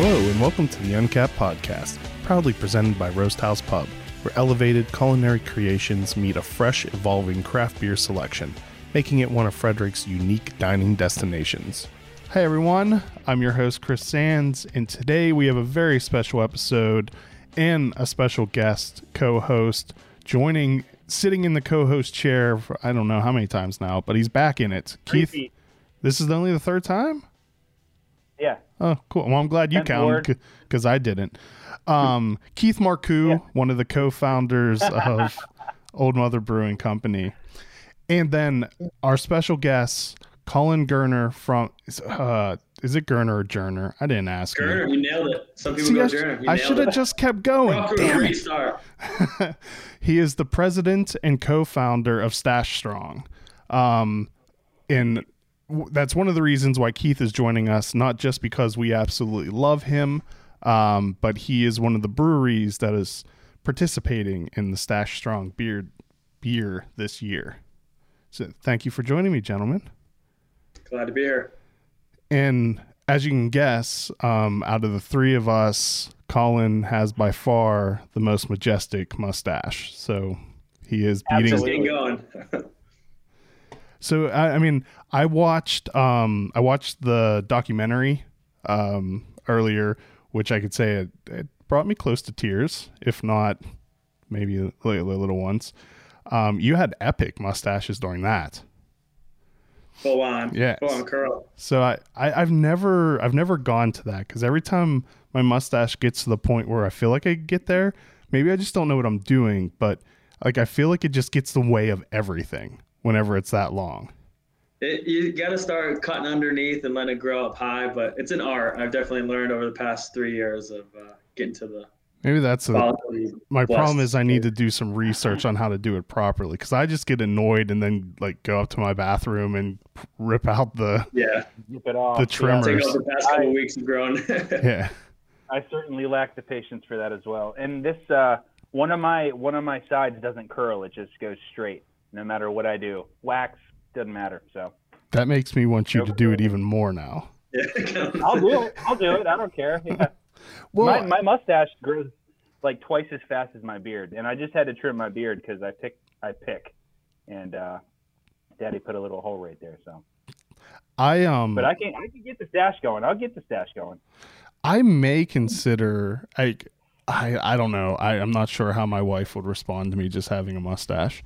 Hello, and welcome to the Uncapped Podcast, proudly presented by Roast House Pub, where elevated culinary creations meet a fresh, evolving craft beer selection, making it one of Frederick's unique dining destinations. Hi, everyone. I'm your host, Chris Sands, and today we have a very special episode and a special guest co host joining, sitting in the co host chair for I don't know how many times now, but he's back in it. Keith, this is only the third time? Yeah. Oh, cool. Well, I'm glad you Tenth counted because I didn't. Um, Keith Marcoux, Yeah. one of the co-founders of Old Mother Brewing Company, and then our special guest, Colin Gerner from. Uh, is it Gerner or Jerner? I didn't ask you. Gerner, you nailed it. Some people See, go I, Gerner. You I should have just kept going. Off to a Damn it. he is the president and co-founder of Stash Strong. Um, and w- that's one of the reasons why Keith is joining us, not just because we absolutely love him, um, but he is one of the breweries that is participating in the Stash Strong beer beer this year. So thank you for joining me, gentlemen. Glad to be here. And as you can guess, um, out of the three of us, Colin has by far the most majestic mustache. So he is beating. Just Absolutely. getting going. So I, I mean, I watched um I watched the documentary um earlier, which I could say it, it brought me close to tears, if not maybe a, li- little ones. Um, you had epic mustaches during that. Full on. yeah, Full on curl. So I, I I've never I've never gone to that because every time my mustache gets to the point where I feel like I get there, maybe I just don't know what I'm doing, but like I feel like it just gets the way of everything whenever it's that long. It, you got to start cutting underneath and letting it grow up high, but it's an art. I've definitely learned over the past three years of uh, getting to the Maybe that's a, my problem is I need to do some research on how to do it properly because I just get annoyed and then like go up to my bathroom and rip out the Yeah. Zip it off. The Yeah. Take Numbers. the past couple I- weeks of growing. yeah. I certainly lack the patience for that as well. And this uh, one of my one of my sides doesn't curl; it just goes straight, no matter what I do. Wax doesn't matter. So That makes me want you to do it even more now. yeah. I'll do it. I'll do it. I don't care. Yeah. Well, my my mustache grows like twice as fast as my beard, and I just had to trim my beard because I pick I pick, and uh, Daddy put a little hole right there. So, I um but I can I can get the stash going. I'll get the stash going. I may consider like I I don't know. I I'm not sure how my wife would respond to me just having a mustache.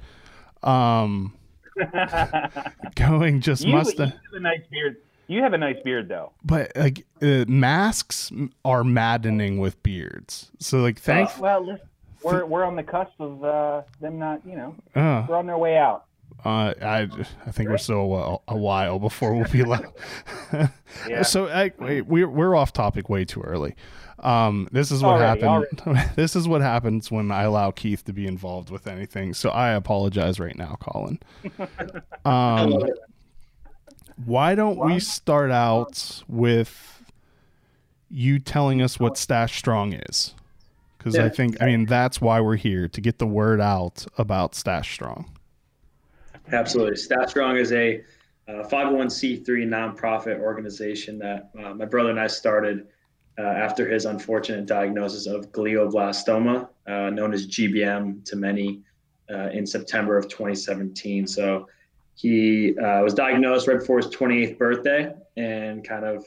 Um going just you, you mustache have a nice beard. You have a nice beard though. but like uh, masks are maddening with beards. So like thank Well, we're we're on the cusp of uh, them not, you know, uh, they're on their way out. uh, I I think we're still a while, a while before we'll be allowed. Yeah. So I, wait, we're we're off topic way too early. Um, this is what Already, happened. this is what happens when I allow Keith to be involved with anything. So I apologize right now, Colin. Um, why don't we start out with you telling us what Stash Strong is? Because I think I mean that's why we're here to get the word out about Stash Strong. Absolutely. Stash Strong is a uh, 501c3 nonprofit organization that uh, my brother and I started uh, after his unfortunate diagnosis of glioblastoma, uh, known as GBM to many, uh, in September of 2017. So he uh, was diagnosed right before his 28th birthday, and kind of,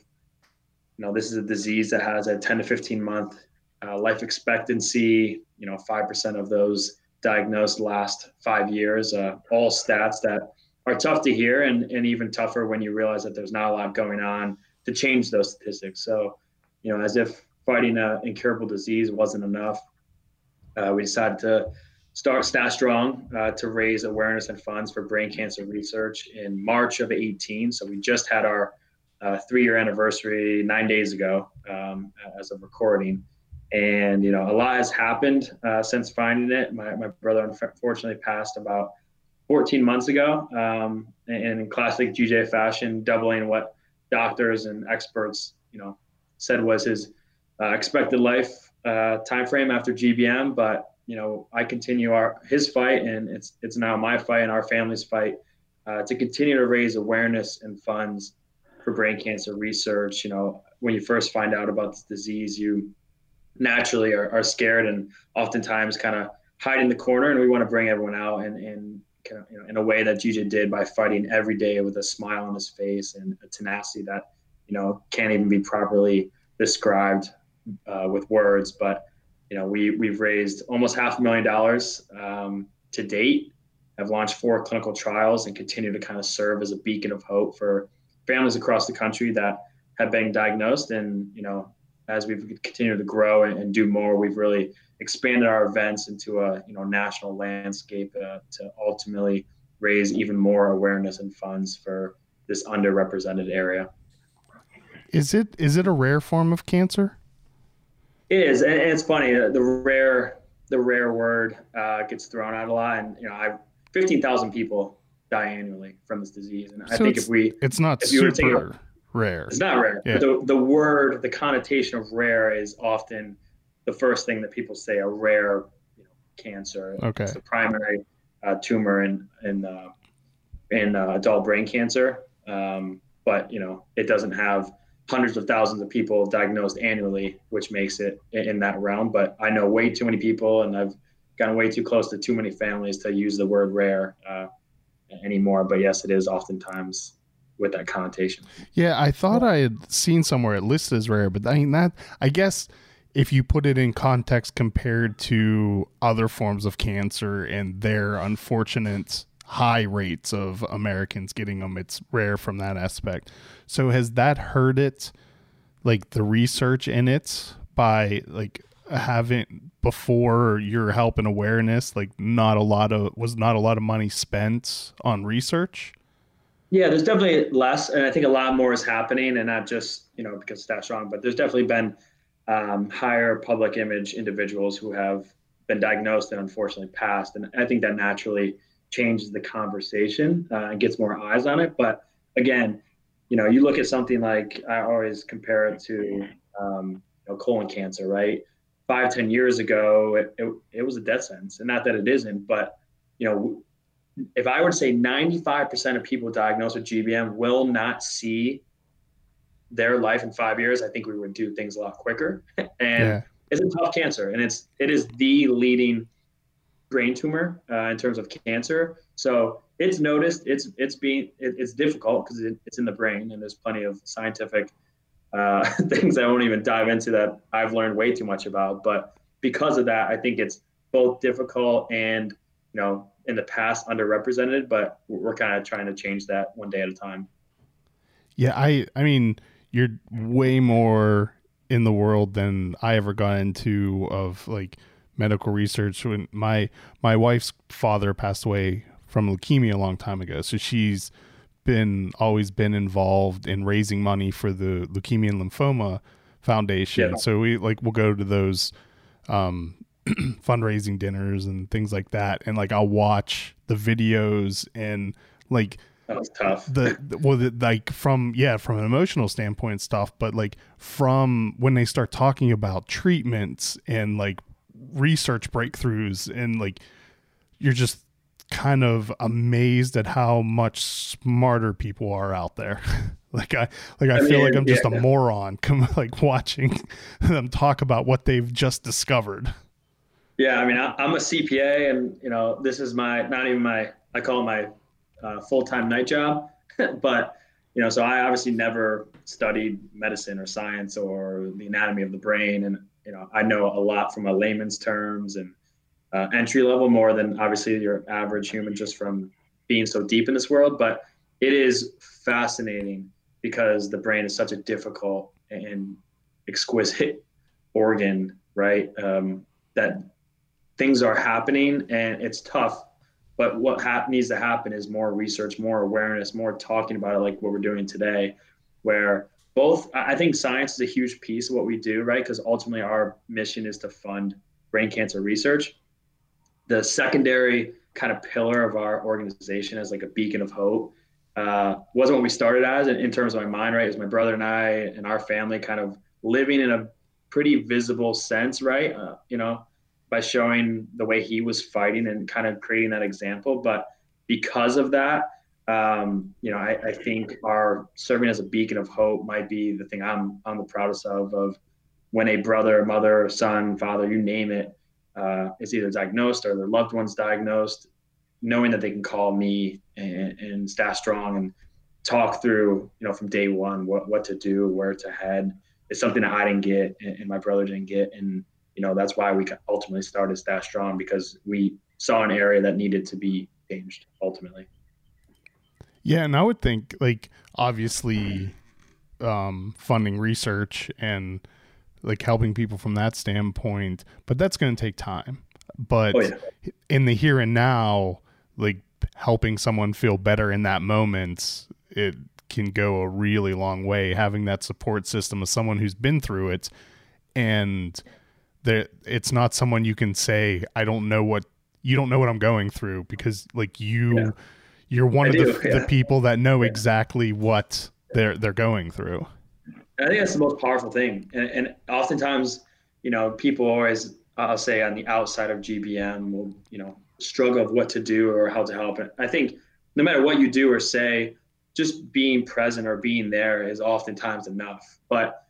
you know, this is a disease that has a 10 to 15 month uh, life expectancy. You know, five percent of those diagnosed last five years. All stats that are tough to hear and, and even tougher when you realize that there's not a lot going on to change those statistics. So, you know, as if fighting an incurable disease wasn't enough, uh, we decided to start Stash Strong uh, to raise awareness and funds for brain cancer research in March of 18. So we just had our uh, three-year anniversary nine days ago um, as of recording and you know a lot has happened uh, since finding it my, my brother unfortunately passed about 14 months ago um, in classic gj fashion doubling what doctors and experts you know said was his uh, expected life uh, time frame after gbm but you know i continue our his fight and it's it's now my fight and our family's fight uh, to continue to raise awareness and funds for brain cancer research you know when you first find out about this disease, you naturally are, are scared and oftentimes kind of hide in the corner. And we want to bring everyone out and, and kind of, you know, in a way that GJ did by fighting every day with a smile on his face and a tenacity that, you know, can't even be properly described uh, with words. But, you know, we, we've raised almost half a million dollars um, to date, have launched four clinical trials and continue to kind of serve as a beacon of hope for families across the country that have been diagnosed. And, you know, as we've continued to grow and, and do more, we've really expanded our events into a you know national landscape uh, to ultimately raise even more awareness and funds for this underrepresented area. Is it is it a rare form of cancer? It is, and it's funny. Uh, the rare the rare word uh, gets thrown out a lot, and you know, I fifteen thousand people die annually from this disease, and I think if we it's not super rare. It's not rare. Yeah. The the word, the connotation of rare is often the first thing that people say a rare you know, cancer. Okay. It's the primary uh, tumor in in uh, in uh, adult brain cancer, um, but you know it doesn't have hundreds of thousands of people diagnosed annually, which makes it in that realm. But I know way too many people, and I've gotten way too close to too many families to use the word rare uh, anymore. But yes, it is oftentimes with that connotation. Yeah, I thought I had seen somewhere it listed as rare, but I mean that I guess if you put it in context compared to other forms of cancer and their unfortunate high rates of Americans getting them, it's rare from that aspect. So has that hurt it like the research in it by like having before your help and awareness like not a lot of was not a lot of money spent on research yeah, there's definitely less, and I think a lot more is happening, and not just you know because Stash Strong, but there's definitely been um, higher public image individuals who have been diagnosed and unfortunately passed, and I think that naturally changes the conversation uh, and gets more eyes on it. But again, you know, you look at something like I always compare it to um, you know, colon cancer, right? Five, ten years ago, it, it, it was a death sentence, and not that it isn't, but you know, if I were to say 95% of people diagnosed with GBM will not see their life in five years, I think we would do things a lot quicker. and yeah. it's a tough cancer, and it's it is the leading brain tumor uh, in terms of cancer. So it's noticed. It's it's being it, it's difficult because it, it's in the brain, and there's plenty of scientific uh, things I won't even dive into that I've learned way too much about. But because of that, I think it's both difficult and you know in the past underrepresented, but we're kind of trying to change that one day at a time. Yeah, I I mean, you're way more in the world than I ever got into of like medical research when my my wife's father passed away from leukemia a long time ago. So she's been always been involved in raising money for the Leukemia and Lymphoma Foundation. Yeah. So we like we'll go to those um fundraising dinners and things like that and like I'll watch the videos and like that was tough. The, the well, the, like from yeah, from an emotional standpoint stuff, but like from when they start talking about treatments and like research breakthroughs and like you're just kind of amazed at how much smarter people are out there. like I like I, I feel mean, like I'm just yeah, a moron come like watching them talk about what they've just discovered. Yeah, I mean, I, am a CPA, and you know, this is my not even my I call it my uh, full time night job, but you know, so I obviously never studied medicine or science or the anatomy of the brain, and you know, I know a lot from a layman's terms and uh, entry level more than obviously your average human just from being so deep in this world. But it is fascinating because the brain is such a difficult and exquisite organ, right? Um, that things are happening and it's tough. But what ha- needs to happen is more research, more awareness, more talking about it, like what we're doing today, where both, I think science is a huge piece of what we do, right? Because ultimately our mission is to fund brain cancer research. The secondary kind of pillar of our organization as like a beacon of hope uh, wasn't what we started as in, in terms of my mind, right? Is my brother and I and our family kind of living in a pretty visible sense, right? Uh, you know, by showing the way he was fighting and kind of creating that example. But because of that, um, you know, I, I, think our serving as a beacon of hope might be the thing I'm I'm the proudest of. Of when a brother, mother, son, father, you name it, uh, is either diagnosed or their loved one's diagnosed, knowing that they can call me and, and Stash Strong and talk through, you know, from day one what what to do, where to head, is something that I didn't get and, and my brother didn't get, and you know that's why we ultimately started Stash Strong because we saw an area that needed to be changed ultimately. Yeah, and I would think like obviously um, funding research and like helping people from that standpoint, but that's going to take time. But oh, yeah. in the here and now, like helping someone feel better in that moment, it can go a really long way having that support system of someone who's been through it and that it's not someone you can say I don't know what you don't know what I'm going through because like you yeah you're one I of the, yeah. the, people that know exactly what they're they're going through. I think that's the most powerful thing, and, and oftentimes, you know, people always I'll say on the outside of GBM will you know struggle of what to do or how to help. And I think no matter what you do or say, just being present or being there is oftentimes enough. But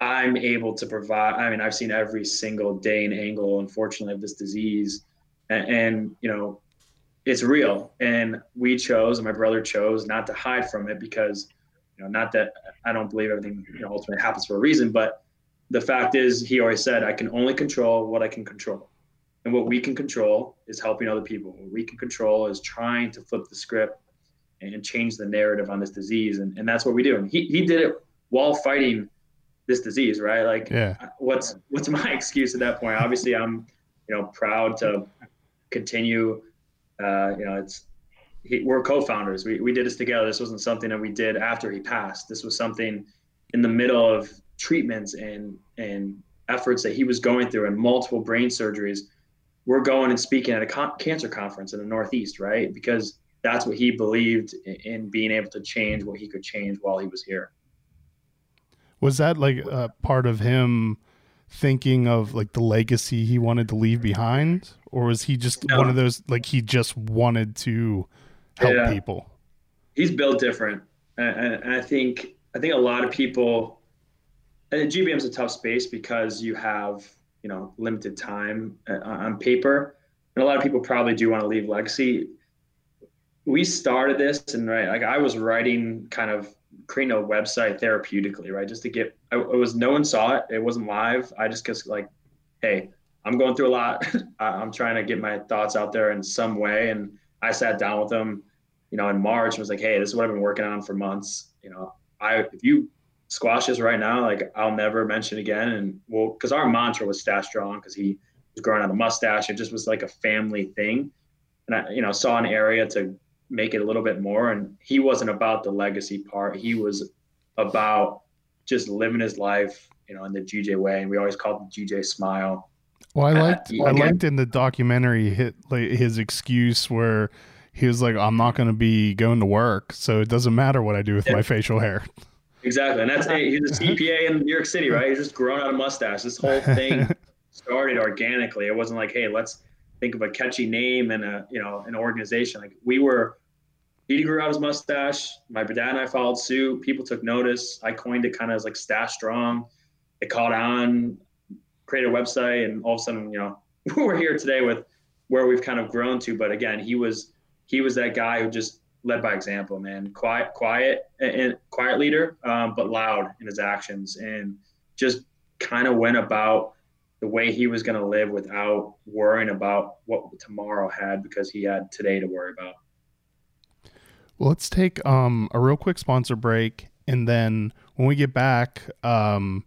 I'm able to provide. I mean, I've seen every single day and angle, unfortunately, of this disease, and, and you know, it's real. And we chose and my brother chose not to hide from it because you know not that i don't believe everything you know ultimately happens for a reason but the fact is he always said i can only control what i can control. And what we can control is helping other people. What we can control is trying to flip the script and change the narrative on this disease. And, and that's what we do. And he, he did it while fighting this disease right? Like yeah. what's what's my excuse at that point? Obviously i'm you know proud to continue uh, you know, it's he, we're co-founders. We we did this together. This wasn't something that we did after he passed. This was something in the middle of treatments and and efforts that he was going through and multiple brain surgeries. We're going and speaking at a con- cancer conference in the Northeast, right? Because that's what he believed in, in being able to change what he could change while he was here. Was that like a part of him thinking of like the legacy he wanted to leave behind? or was he just no. one of those like he just wanted to help yeah. people? He's built different, and, and I think I think a lot of people. And GBM is a tough space because you have you know limited time uh, on paper, and a lot of people probably do want to leave legacy. We started this, and right, like I was writing kind of creating a website therapeutically, right, just to get. I, it was no one saw it. It wasn't live. I just cause like, hey, I'm going through a lot. I'm trying to get my thoughts out there in some way. And I sat down with him, you know, in March and was like, Hey, this is what I've been working on for months. You know, I, if you squash this right now, like I'll never mention again. And well, cause our mantra was stash strong cause he was growing out a mustache. It just was like a family thing. And I, you know, saw an area to make it a little bit more. And he wasn't about the legacy part. He was about just living his life, you know, in the GJ way. And we always called the GJ smile well, I uh, liked uh, I liked in the documentary hit like his excuse where he was like, "I'm not going to be going to work, so it doesn't matter what I do with yeah. my facial hair." Exactly, and that's hey, he's a CPA in New York City, right? He's just growing out a mustache. This whole thing started organically. It wasn't like, "Hey, let's think of a catchy name and a you know an organization." Like we were. He grew out his mustache. My dad and I followed suit. People took notice. I coined it kind of as like Stash Strong. It caught on created a website, and all of a sudden, you know, we're here today with where we've kind of grown to. But again, he was he was that guy who just led by example, man. Quiet, quiet, and quiet leader, um, but loud in his actions, and just kind of went about the way he was going to live without worrying about what tomorrow had because he had today to worry about. Well, let's take um, a real quick sponsor break, and then when we get back, um,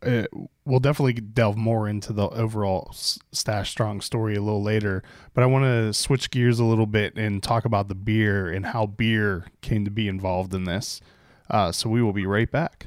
uh, we'll definitely delve more into the overall Stash Strong story a little later. But I want to switch gears a little bit and talk about the beer and how beer came to be involved in this. Uh, so we will be right back.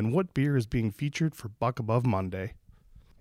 and what beer is being featured for Buck Above Monday.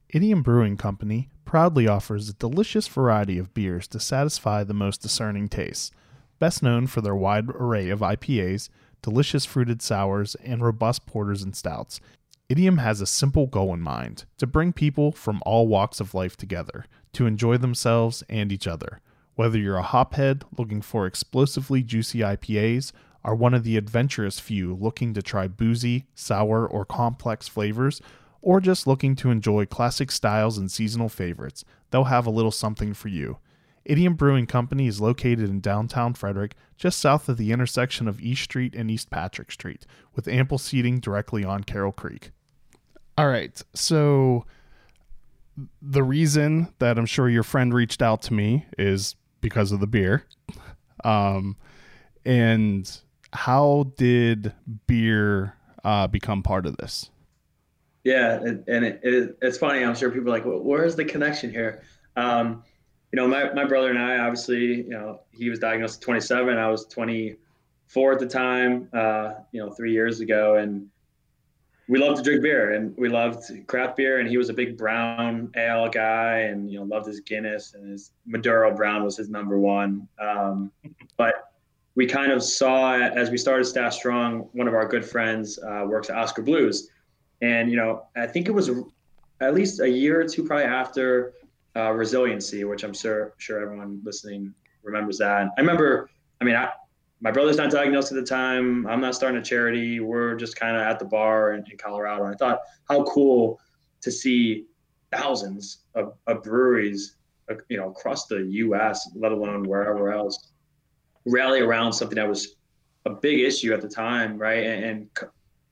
Idiom Brewing Company proudly offers a delicious variety of beers to satisfy the most discerning tastes. Best known for their wide array of IPAs, delicious fruited sours, and robust porters and stouts, Idiom has a simple goal in mind to bring people from all walks of life together to enjoy themselves and each other. Whether you're a hophead looking for explosively juicy IPAs, or one of the adventurous few looking to try boozy, sour, or complex flavors, or just looking to enjoy classic styles and seasonal favorites, they'll have a little something for you. Idiom Brewing Company is located in downtown Frederick, just south of the intersection of East Street and East Patrick Street, with ample seating directly on Carroll Creek. All right, so the reason that I'm sure your friend reached out to me is because of the beer. Um, and how did beer uh, become part of this? Yeah, and, it, it, it's funny. I'm sure people are like, well, where's the connection here? Um, you know, my, my brother and I, obviously, you know, he was diagnosed at 27. I was 24 at the time, uh, you know, three years ago. And we loved to drink beer and we loved craft beer. And he was a big brown ale guy and, you know, loved his Guinness and his Maduro Brown was his number one. Um, but we kind of saw as we started Stash Strong, one of our good friends uh, works at Oskar Blues. And, you know, I think it was at least a year or two probably after uh, resiliency, which I'm sure sure everyone listening remembers that. I remember, I mean, I, my brother's not diagnosed at the time. I'm not starting a charity. We're just kind of at the bar in, in, Colorado. And I thought, how cool to see thousands of, of breweries, uh, you know, across the U.S., let alone wherever else, rally around something that was a big issue at the time, right? And, and c-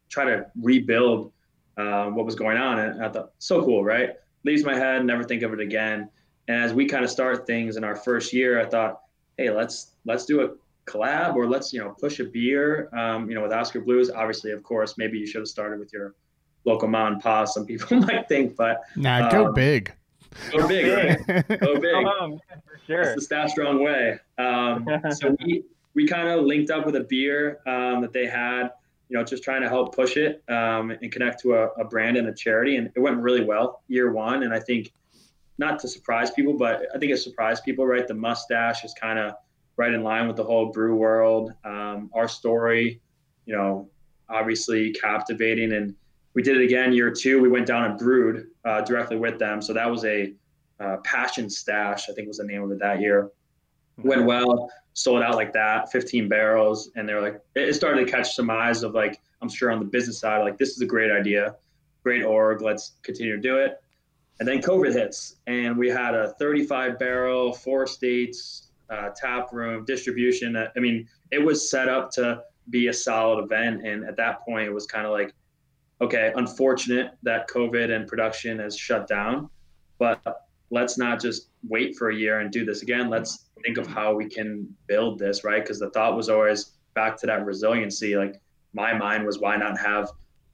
try to rebuild uh, what was going on. And I thought, so cool, right? leaves my head, never think of it again. And as we kind of start things in our first year, I thought, hey, let's let's do a collab or let's you know push a beer. Um, you know, with Oskar Blues, obviously, of course, maybe you should have started with your local mom and pa. Some people might think, but nah, um, go big. Go big, right? Go big. Um, for sure. That's the stash strong way. Um, so we we kind of linked up with a beer um, that they had you know, just trying to help push it um, and connect to a, a, brand and a charity. And it went really well year one. And I think not to surprise people, but I think it surprised people, right? The mustache is kind of right in line with the whole brew world. Um, our story, you know, obviously captivating. And we did it again year two. We went down and brewed uh, directly with them. So that was a uh, passion stash, I think was the name of it that year. Went well sold out like that, 15 barrels. And they're like, it started to catch some eyes of like, I'm sure on the business side, like, this is a great idea, great org, let's continue to do it. And then COVID hits, and we had a 35 barrel, four states, uh, tap room, distribution. I mean, it was set up to be a solid event. And at that point, it was kind of like, okay, unfortunate that COVID and production has shut down, but let's not just wait for a year and do this again. Let's think of how we can build this, right? Because the thought was always back to that resiliency. Like my mind was, why not have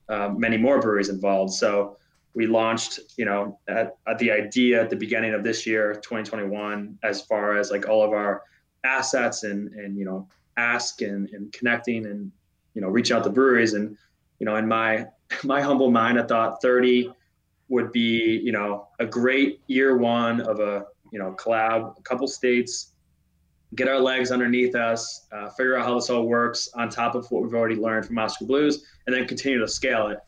uh, many more breweries involved? So we launched, you know, at, at, the idea at the beginning of this year, 2021, as far as like all of our assets and and you know, ask and, and connecting and you know, reach out to breweries. And you know, in my my humble mind, I thought 30 would be, you know, a great year one of a you know collab, a couple states, get our legs underneath us, uh, figure out how this all works on top of what we've already learned from Oskar Blues, and then continue to scale it.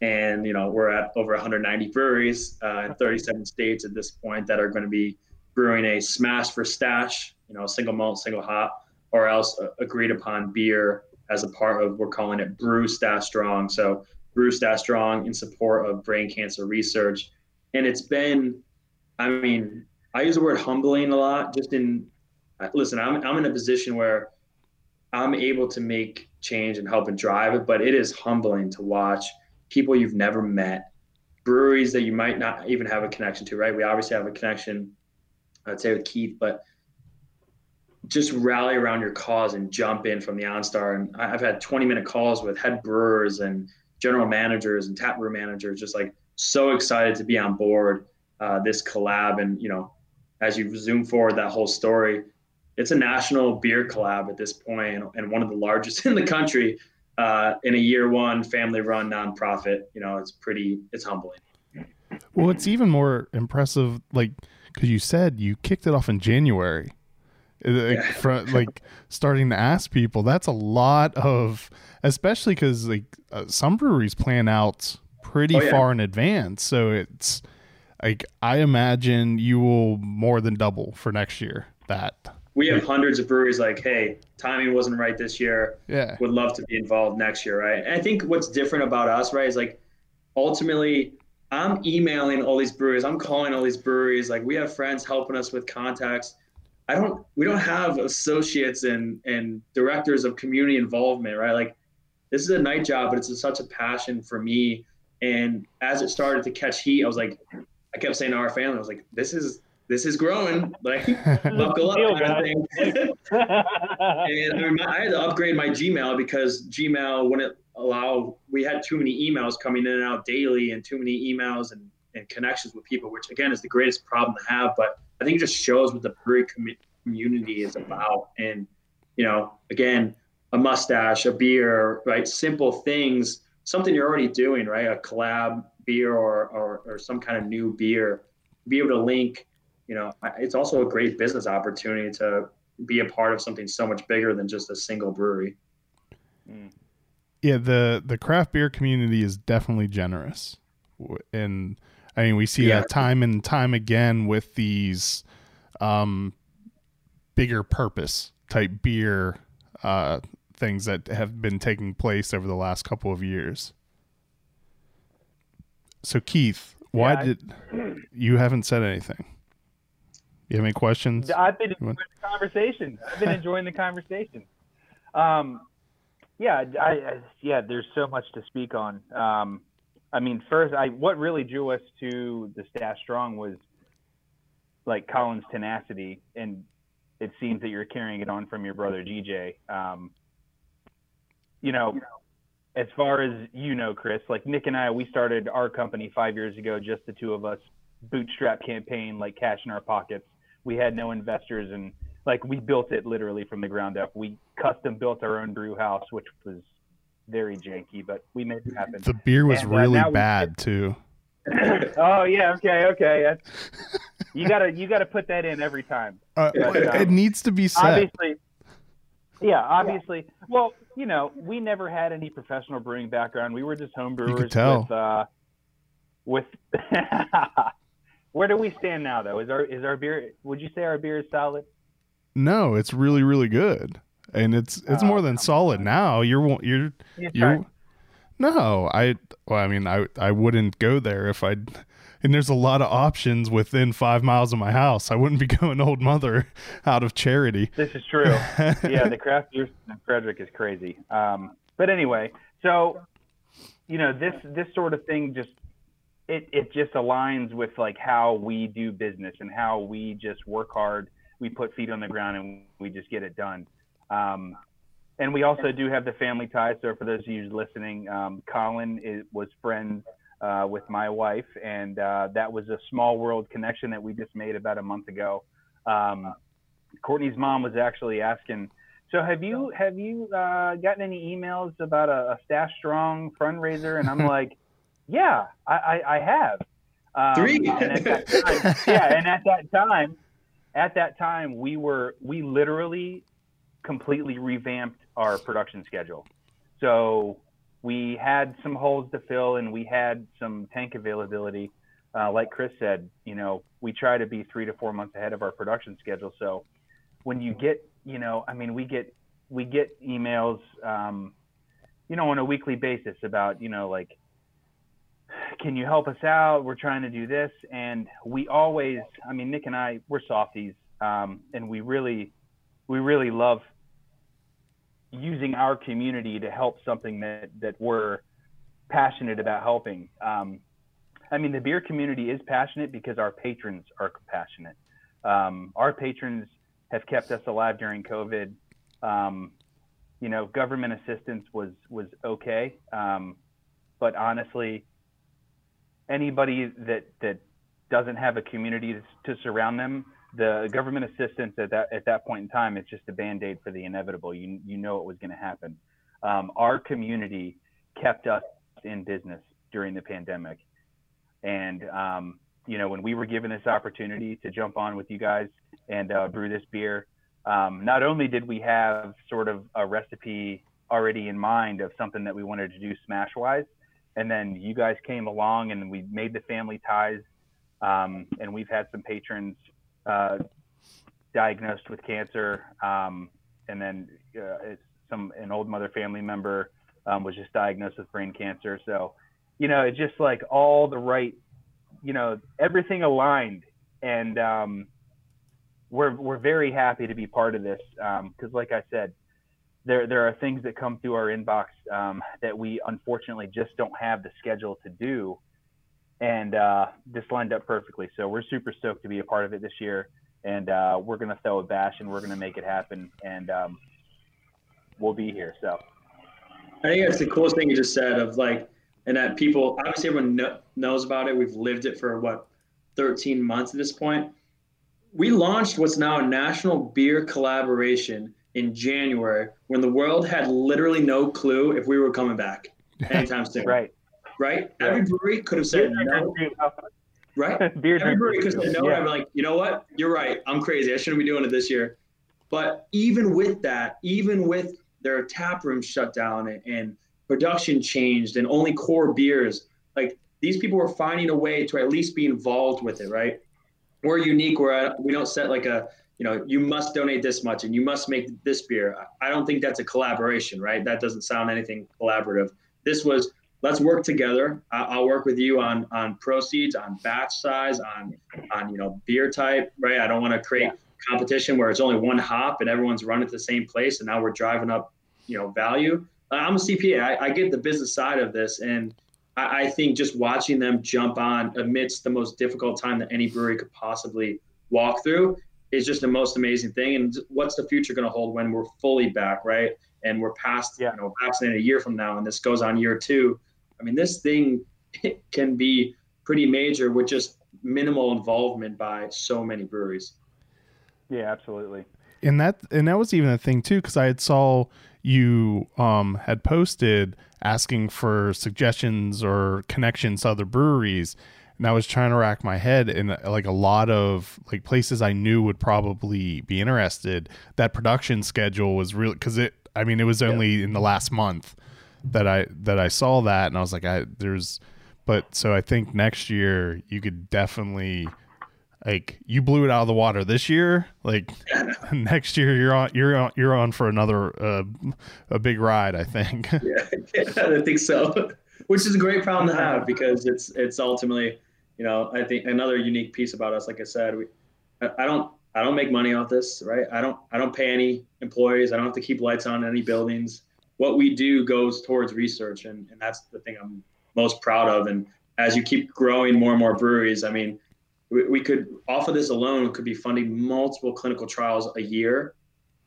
And you know, we're at over 190 breweries uh, in 37 states at this point that are going to be brewing a smash for stash, you know, single malt, single hop, or else agreed upon beer as a part of we're calling it Brew Stash Strong. So Brew Stash Strong in support of brain cancer research, and it's been, I mean, I use the word humbling a lot, just in listen, I'm, I'm in a position where I'm able to make change and help and drive it, but it is humbling to watch people you've never met, breweries that you might not even have a connection to, right? We obviously have a connection, I'd say with Keith, but just rally around your cause and jump in from the OnStar. And I've had 20 minute calls with head brewers and general managers and tap room managers, just like so excited to be on board uh, this collab. And, you know, as you zoom forward that whole story, it's a national beer collab at this point and, and one of the largest in the country uh, in a year one family run nonprofit. You know, it's pretty, it's humbling. Well, it's even more impressive, like, because you said you kicked it off in January. Like, yeah. from, like starting to ask people, that's a lot of, especially because like uh, some breweries plan out pretty oh, yeah. far in advance. So it's like I imagine you will more than double for next year. That we have hundreds of breweries like, hey, timing wasn't right this year. Yeah, would love to be involved next year, right? And I think what's different about us, right, is like ultimately I'm emailing all these breweries, I'm calling all these breweries. Like we have friends helping us with contacts. I don't we don't have associates and and directors of community involvement, right? Like this is a night job, but it's a, such a passion for me. And as it started to catch heat, I was like, I kept saying to our family, I was like, this is this is growing. Like buckle up kind of thing. and I, mean, I had to upgrade my Gmail because Gmail wouldn't allow we had too many emails coming in and out daily and too many emails and, and connections with people, which again is the greatest problem to have. But I think it just shows what the brewery com- community is about. And, you know, again, a mustache, a beer, right? Simple things, something you're already doing, right? A collab beer or, or, or some kind of new beer, be able to link, you know, it's also a great business opportunity to be a part of something so much bigger than just a single brewery. Mm. Yeah, the the craft beer community is definitely generous, and I mean we see yeah. that time and time again with these um, bigger purpose type beer uh, things that have been taking place over the last couple of years. So Keith, why yeah, did you haven't said anything? You have any questions? I've been enjoying the conversation. I've been enjoying the conversation. Um, yeah, I, I, yeah. There's so much to speak on. Um, I mean, first, I what really drew us to the Stash Strong was like Colin's tenacity, and it seems that you're carrying it on from your brother DJ. Um, you know, as far as you know, Chris, like Nick and I, we started our company five years ago, just the two of us, bootstrap campaign, like cash in our pockets. We had no investors and like we built it literally from the ground up. We custom built our own brew house, which was very janky, but we made it happen. The beer was and, uh, really uh, bad too. oh yeah, okay, okay. you gotta you gotta put that in every time. Uh, but, um, it needs to be said. Obviously, yeah, obviously. Well, you know, we never had any professional brewing background. We were just home brewers. You could tell. With, uh, with where do we stand now, though? Is our is our beer? Would you say our beer is solid? No, it's really really good, and it's it's oh, more than solid on. now. You're you're you you're. No, I well, I mean, I I wouldn't go there if I. And there's a lot of options within five miles of my house. I wouldn't be going old mother out of charity. This is true. yeah, the craft beer in Frederick is crazy. Um, but anyway, so you know this this sort of thing just it it just aligns with like how we do business and how we just work hard we put feet on the ground and we just get it done. Um, and we also do have the family ties. So for those of you listening, um, Colin is, was friends uh, with my wife, and uh, that was a small world connection that we just made about a month ago. Um, Courtney's mom was actually asking, "So have you have you uh, gotten any emails about a, a Stash Strong fundraiser?" And I'm like, "Yeah, I, I, I have." Um, Three. and time, yeah, and at that time, at that time we were we literally completely revamped our production schedule. So we had some holes to fill and we had some tank availability. Uh, like Chris said, you know, we try to be three to four months ahead of our production schedule. So when you get, you know, I mean, we get we get emails, um, you know, on a weekly basis about, you know, like can you help us out? We're trying to do this. And we always, I mean, Nick and I, we're softies. Um, and we really, we really love using our community to help something that, that we're passionate about helping. Um, I mean, the beer community is passionate because our patrons are compassionate. Um, our patrons have kept us alive during COVID. Um, you know, government assistance was was okay, um, but honestly, anybody that that doesn't have a community to, to surround them, the government assistance at that at that point in time is just a band-aid for the inevitable. You you know it was going to happen. Um, our community kept us in business during the pandemic, and um, you know when we were given this opportunity to jump on with you guys and uh, brew this beer, um, not only did we have sort of a recipe already in mind of something that we wanted to do smash wise, and then you guys came along and we made the family ties, um, and we've had some patrons uh, diagnosed with cancer, um, and then uh, some an old mother family member um, was just diagnosed with brain cancer. So, you know, it's just like all the right, you know, everything aligned, and um, we're we're very happy to be part of this because, um, like I said, there there are things that come through our inbox um, that we unfortunately just don't have the schedule to do and uh, this lined up perfectly. So we're super stoked to be a part of it this year, and uh, we're gonna throw a bash and we're gonna make it happen, and um, we'll be here. So I think that's the coolest thing you just said of like, and that people obviously everyone kn- knows about it. We've lived it for what 13 months at this point. We launched what's now a national beer collaboration in January when the world had literally no clue if we were coming back anytime soon. right right? Yeah. Every brewery could have said no. Right? Beer Every brewery could have said no. Yeah. I'm like, you know what? You're right. I'm crazy. I shouldn't be doing it this year. But even with that, even with their tap room shut down and, and production changed and only core beers, like these people were finding a way to at least be involved with it, right? We're unique where uh, we don't set like a, you know, you must donate this much and you must make this beer. I don't think that's a collaboration, right? That doesn't sound anything collaborative. This was let's work together. I'll work with you on on proceeds, on batch size, on on you know beer type, right? I don't want to create competition where it's only one hop and everyone's running to the same place, and now we're driving up you know value. Uh, I'm a CPA. I, I get the business side of this, and I, I think just watching them jump on amidst the most difficult time that any brewery could possibly walk through is just the most amazing thing. And what's the future going to hold when we're fully back, right? And we're past, yeah. you know, vaccinated a year from now, and this goes on year two. I mean, this thing can be pretty major with just minimal involvement by so many breweries. Yeah, absolutely. And that and that was even a thing too, because I had saw you um, had posted asking for suggestions or connections to other breweries, and I was trying to rack my head and like a lot of like places I knew would probably be interested. That production schedule was real because it. I mean, it was only yeah. in the last month that I that I saw that and I was like I there's but so I think next year you could definitely like you blew it out of the water this year like next year you're on you're on you're on for another uh, a big ride I think. Yeah, yeah I think so. Which is a great problem to have because it's it's ultimately you know I think another unique piece about us like I said we I, don't I don't make money off this right? I don't I don't pay any employees. I don't have to keep lights on in any buildings what we do goes towards research, and, and that's the thing I'm most proud of. And as you keep growing more and more breweries, I mean, we, we could off of this alone could be funding multiple clinical trials a year.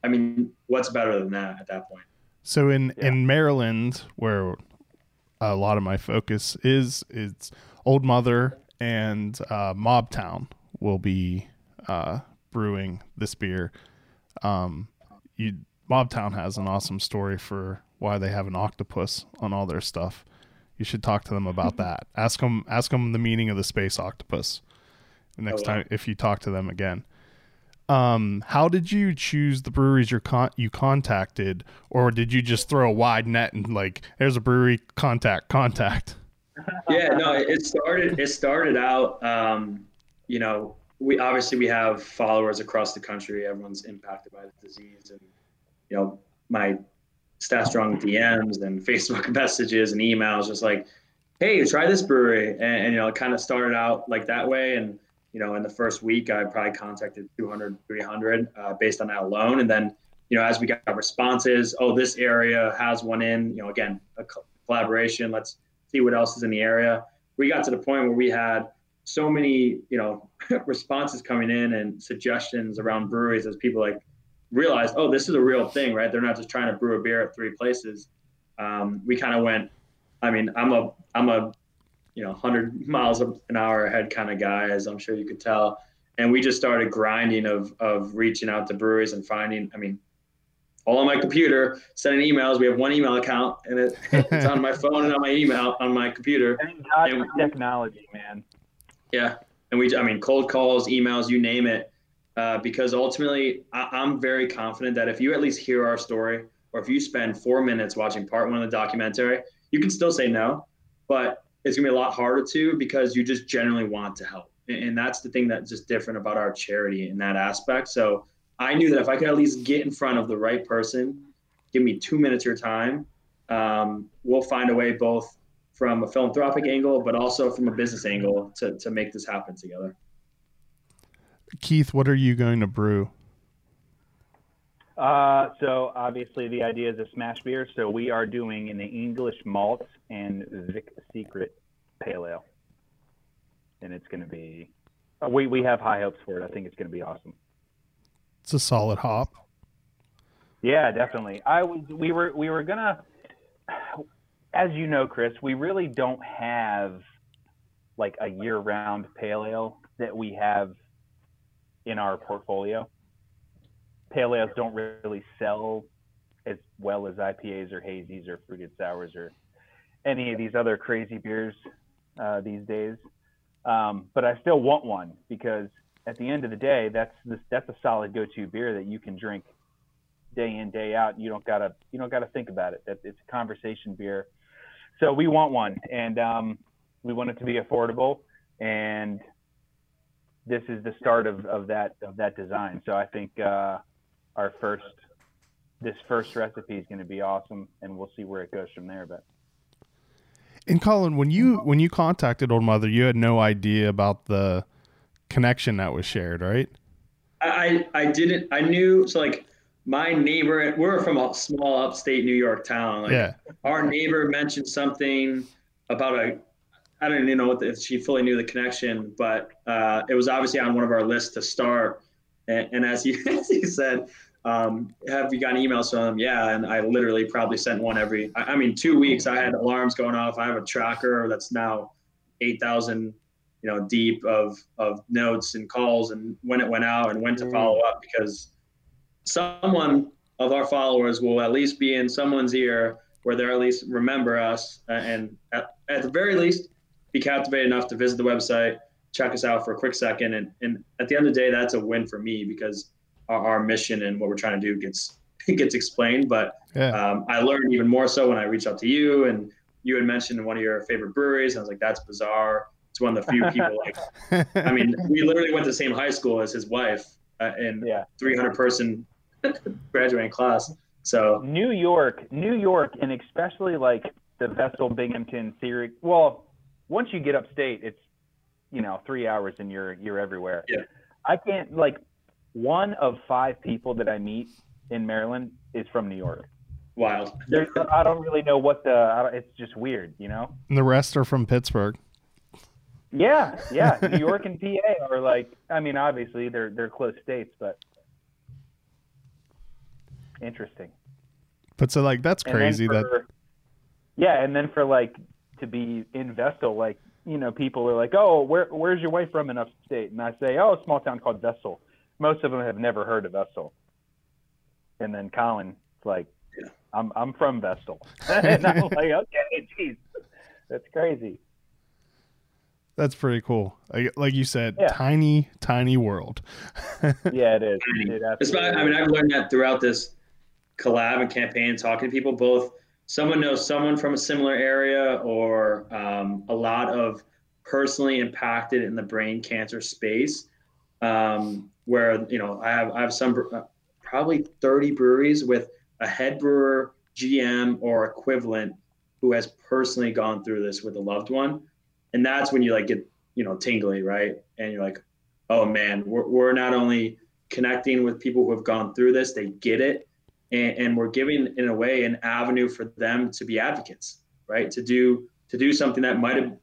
I mean, what's better than that at that point? So in yeah. in Maryland, where a lot of my focus is, it's Old Mother and uh, Mobtown will be uh, brewing this beer. Um, you Mobtown has an awesome story for why they have an octopus on all their stuff. You should talk to them about that. Ask them ask them the meaning of the space octopus next oh, wow. time if you talk to them again. Um, how did you choose the breweries you con- you contacted, or did you just throw a wide net and like, there's a brewery, contact, contact? yeah, no, it started. It started out. Um, you know, we obviously we have followers across the country. Everyone's impacted by the disease, and you know, my Stash Strong DMs and Facebook messages and emails, just like, hey, try this brewery. And, and, you know, it kind of started out like that way. And, you know, in the first week, I probably contacted 200, 300 uh, based on that alone. And then, you know, as we got responses, oh, this area has one in, you know, again, a collaboration. Let's see what else is in the area. We got to the point where we had so many, you know, responses coming in and suggestions around breweries as people like, realized, oh, this is a real thing, right? They're not just trying to brew a beer at three places. Um, we kind of went. I mean, I'm a I'm a you know 100 miles an hour ahead kind of guy, as I'm sure you could tell. and we just started grinding of of reaching out to breweries and finding. I mean, all on my computer, sending emails. We have one email account, and it, it's on my phone and on my email on my computer. Thank God and, for technology, man. Yeah, and we, I mean, cold calls, emails, you name it, uh, because ultimately, I, I'm very confident that if you at least hear our story, or if you spend four minutes watching part one of the documentary, you can still say no, but it's gonna be a lot harder to because you just generally want to help. And that's the thing that's just different about our charity in that aspect. So i knew that if i could at least get in front of the right person give me two minutes of your time um, we'll find a way both from a philanthropic angle but also from a business angle to, to make this happen together keith what are you going to brew uh, so obviously the idea is a smash beer. So we are doing an English malt and Vic Secret Pale Ale and it's going to be. Uh, we we have high hopes for it. I think it's going to be awesome. It's a solid hop. Yeah, definitely. I was. We were. We were gonna. As you know, Chris, we really don't have like a year-round pale ale that we have in our portfolio. Pale ales don't really sell as well as IPAs or hazies or fruited sours or any of these other crazy beers uh, these days. Um, but I still want one because at the end of the day, that's this, that's a solid go-to beer that you can drink day in day out. You don't gotta you don't gotta think about it. That it's a conversation beer. So we want one, and um, we want it to be affordable. And this is the start of, of that of that design. So I think uh, our first this first recipe is going to be awesome, and we'll see where it goes from there. But and Colin, when you when you contacted Old Mother, you had no idea about the connection that was shared, right? I I didn't. I knew so like my neighbor. We're from a small upstate New York town. Like yeah. Our neighbor mentioned something about a. I don't even know if she fully knew the connection, but uh, it was obviously on one of our lists to start. And, and as you as you said, um, have you gotten emails from them? Yeah, and I literally probably sent one every. I, I mean, two weeks. I had alarms going off. I have a tracker that's now eight thousand, you know, deep of of notes and calls and when it went out and when to follow up because someone of our followers will at least be in someone's ear where they're at least remember us and at, at the very least be captivated enough to visit the website, check us out for a quick second, and and at the end of the day, that's a win for me because our, our mission and what we're trying to do gets gets explained. But yeah. um, I learned even more so when I reached out to you and you had mentioned one of your favorite breweries. I was like, that's bizarre. It's one of the few people like. I mean, we literally went to the same high school as his wife uh, in yeah. 300 person graduating class. So New York, New York, and especially like the Vestal, Binghamton, Syracuse. Well, once you get upstate, it's you know three hours and you're you're everywhere. Yeah. I can't like one of five people that I meet in Maryland is from New York. Wild. There's, I don't really know what the. It's just weird, you know. And the rest are from Pittsburgh. Yeah, yeah. New York and PA are like. I mean, obviously they're they're close states, but interesting. But so like that's crazy for, that. Yeah, and then for like to be in Vestal, like you know, people are like, "Oh, where where's your wife from in upstate?" And I say, "Oh, a small town called Vestal." most of them have never heard of Vestal. And then Colin, like, yeah. I'm I'm from Vestal, and I'm like, okay, geez, that's crazy. That's pretty cool. Like, like you said, yeah. tiny, tiny world. yeah, it is. It I mean, I've learned that throughout this collab and campaign, talking to people, both someone knows someone from a similar area or um, a lot of personally impacted in the brain cancer space. Um, where you know I have I have some uh, probably 30 breweries with a head brewer, GM, or equivalent who has personally gone through this with a loved one, and that's when you like get you know tingly, right? And you're like, oh man, we're, we're not only connecting with people who have gone through this, they get it, and, and we're giving in a way an avenue for them to be advocates, right? To do to do something that might have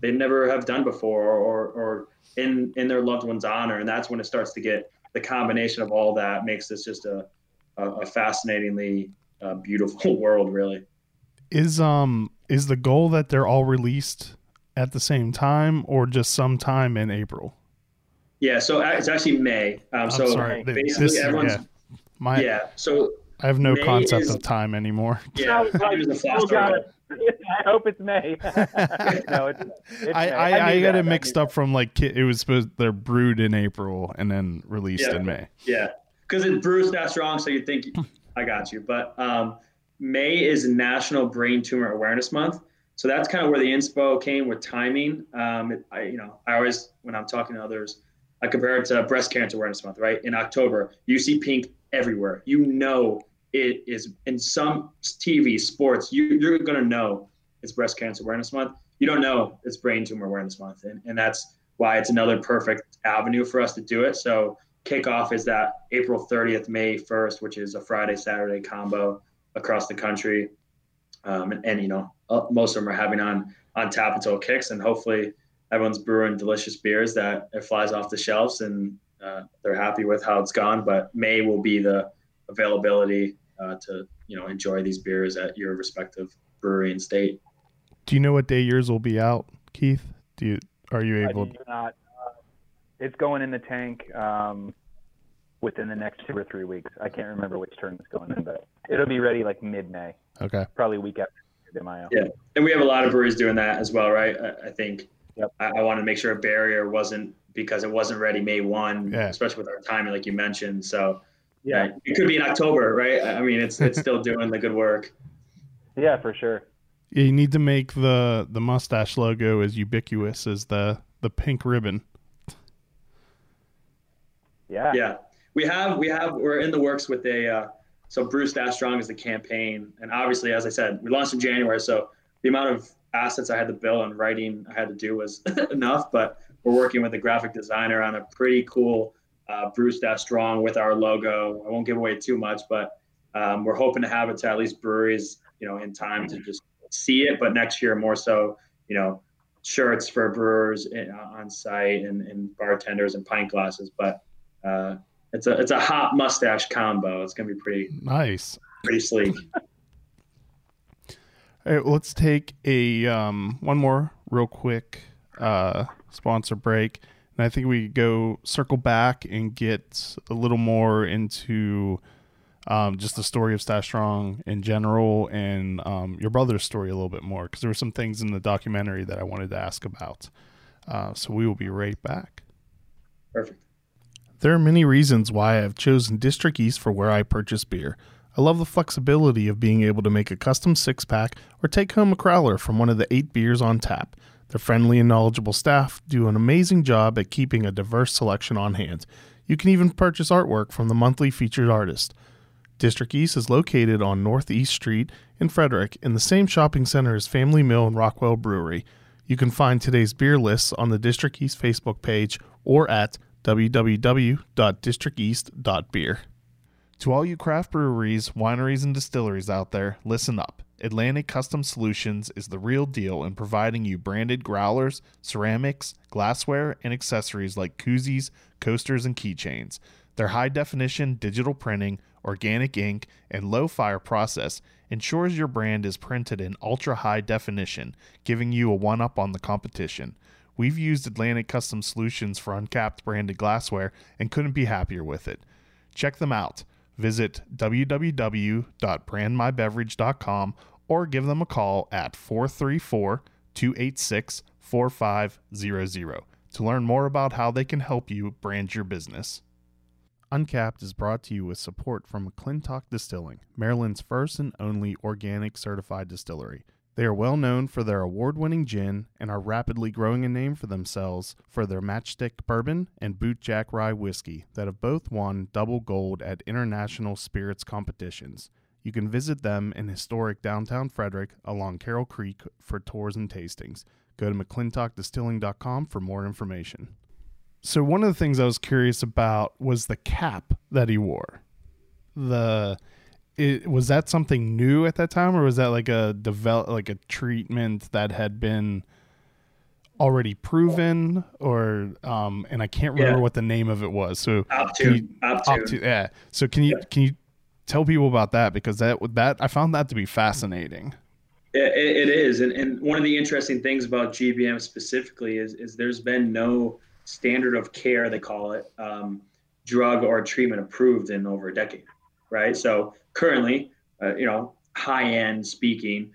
they never have done before or or in in their loved one's honor, and that's when it starts to get the combination of all that makes this just a a, a fascinatingly uh, beautiful world, really. Is um is the goal that they're all released at the same time or just sometime in April? Yeah, so it's actually May. Um, so sorry. basically, This- everyone's yeah. My, yeah. So I have no May concept is- of time anymore. yeah, time is a flash God. target. I hope it's May. no, it's, it's I, May. I, I, knew got that. it mixed up from like it was supposed they're brewed in April and then released Yeah. in May. Yeah, because it Brew Stash Strong, so you think I got you. But um, May is National Brain Tumor Awareness Month, so that's kind of where the inspo came with timing. Um, it, I, you know, I always when I'm talking to others, I compare it to Breast Cancer Awareness Month. Right in October, you see pink everywhere. You know it is in some TV, sports. You, you're gonna know it's Breast Cancer Awareness Month. You don't know it's Brain Tumor Awareness Month, and, and that's why it's another perfect avenue for us to do it. So kickoff is that April 30th, May 1st, which is a Friday Saturday combo across the country. Um, and, and you know, uh, most of them are having on on tap until kicks, and hopefully everyone's brewing delicious beers that it flies off the shelves and uh, they're happy with how it's gone. But May will be the availability uh, to you know enjoy these beers at your respective brewery and state. Do you know what day yours will be out, Keith? Do you are you I able? do not. Uh, it's going in the tank um, within the next two or three weeks. I can't remember which turn it's going in, but it'll be ready like mid-May, Okay. probably week after De Mayo. Yeah. And we have a lot of breweries doing that as well, right? I, I think Yep. I, I want to make sure a barrier wasn't because it wasn't ready May one, Yeah. especially with our timing, like you mentioned. So Yeah, yeah, it could be in October, right? I I mean, it's it's still doing the good work. yeah, for sure. You need to make the the mustache logo as ubiquitous as the the pink ribbon. Yeah, Yeah, we have we have we're in the works with a uh, so Brew Stash Strong is the campaign, and obviously, as I said, we launched in January, so the amount of assets I had to bill and writing I had to do was enough. But we're working with a graphic designer on a pretty cool uh, Brew Stash Strong with our logo. I won't give away too much, but um, we're hoping to have it to at least breweries, you know, in time to just see it. But next year, more so, you know, shirts for brewers in, on site and, and bartenders and pint glasses. But uh, it's a it's a hot mustache combo. It's gonna be pretty Nice. pretty sleek. All right, let's take a um, one more real quick uh, sponsor break, and I think we could go circle back and get a little more into um, just the story of Stash Strong in general and um, your brother's story a little bit more because there were some things in the documentary that I wanted to ask about. Uh, so we will be right back. Perfect. There are many reasons why I have chosen District East for where I purchase beer. I love the flexibility of being able to make a custom six pack or take home a crowler from one of the eight beers on tap. Their friendly and knowledgeable staff do an amazing job at keeping a diverse selection on hand. You can even purchase artwork from the monthly featured artist. District East is located on Northeast Street in Frederick in the same shopping center as Family Meal and Rockwell Brewery. You can find today's beer lists on the District East Facebook page or at www.districteast.beer. To all you craft breweries, wineries, and distilleries out there, listen up. Atlantic Custom Solutions is the real deal in providing you branded growlers, ceramics, glassware, and accessories like koozies, coasters, and keychains. Their high definition digital printing, organic ink, and low fire process ensures your brand is printed in ultra high definition, giving you a one up on the competition. We've used Atlantic Custom Solutions for uncapped branded glassware and couldn't be happier with it. Check them out. Visit www.brandmybeverage.com or give them a call at 434 286 4500 to learn more about how they can help you brand your business. Uncapped is brought to you with support from McClintock Distilling, Maryland's first and only organic certified distillery. They are well known for their award winning gin and are rapidly growing a name for themselves for their Matchstick Bourbon and Bootjack Rye Whiskey that have both won double gold at international spirits competitions. You can visit them in historic downtown Frederick along Carroll Creek for tours and tastings. Go to mcclintockdistilling.com for more information. So, one of the things I was curious about was the cap that he wore. The it, was that something new at that time, or was that like a develop like a treatment that had been already proven, or um? And I can't remember Yeah. what the name of it was. So Optune. Can you- Optune. Optu- yeah. So can you can you tell people about that because that that I found that to be fascinating. It, it it is, and, and one of the interesting things about GBM specifically is is there's been no standard of care, they call it, um, drug or treatment approved in over a decade, right? So currently, uh, you know, high end speaking,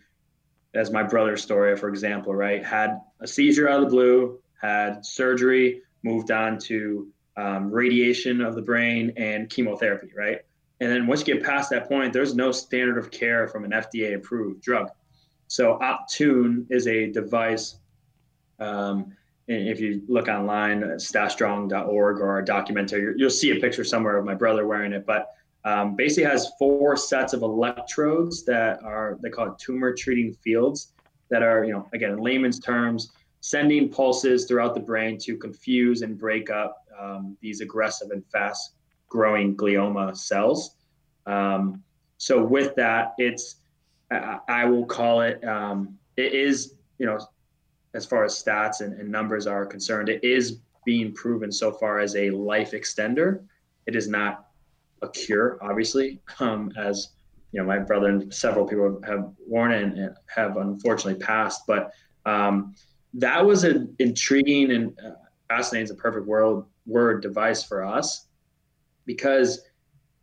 as my brother's story, for example, right, had a seizure out of the blue, had surgery, moved on to um, radiation of the brain and chemotherapy, right? And then once you get past that point, there's no standard of care from an FDA approved drug. So Optune is a device. Um, if you look online, stashstrong.org or a documentary, you'll see a picture somewhere of my brother wearing it. But um, basically has four sets of electrodes that are they call it tumor treating fields that are you know again in layman's terms sending pulses throughout the brain to confuse and break up um, these aggressive and fast growing glioma cells. Um, so with that it's I, I will call it um, it is you know as far as stats and, and numbers are concerned it is being proven so far as a life extender. It is not a cure, obviously, um, as you know, my brother and several people have worn it and have unfortunately passed. But um, that was an intriguing and uh, fascinating is a perfect world word device for us because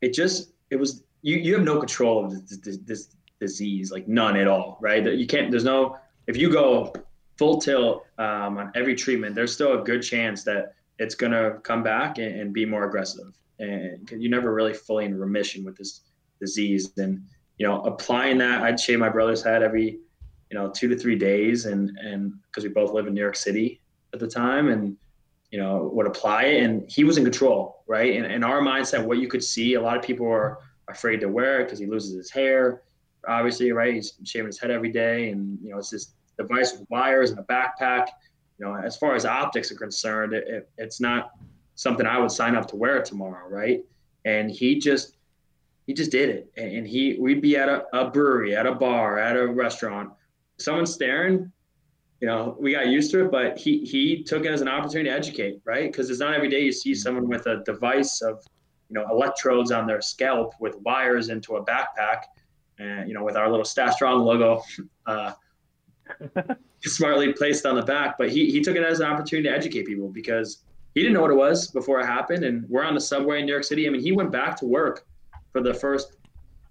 it just it was you you have no control of this, this, this disease like none at all right you can't there's no if you go full tilt um, on every treatment there's still a good chance that it's going to come back and, and be more aggressive and you're never really fully in remission with this disease. And you know, applying that, I'd shave my brother's head every you know two to three days, and and because we both live in New York City at the time, and you know would apply it, and he was in control, right? And in our mindset, what you could see, a lot of people are afraid to wear it because he loses his hair, obviously, right? He's shaving his head every day, and you know it's this device with wires and a backpack. You know, as far as optics are concerned, it, it, it's not something I would sign up to wear tomorrow, right? And he just he just did it. And he we'd be at a, a brewery, at a bar, at a restaurant, someone staring, you know, we got used to it, but he he took it as an opportunity to educate, right? Because it's not every day you see someone with a device of, you know, electrodes on their scalp with wires into a backpack, and you know, with our little Stash Strong logo, uh, smartly placed on the back. But he he took it as an opportunity to educate people because he didn't know what it was before it happened. And we're on the subway in New York City. I mean, he went back to work for the first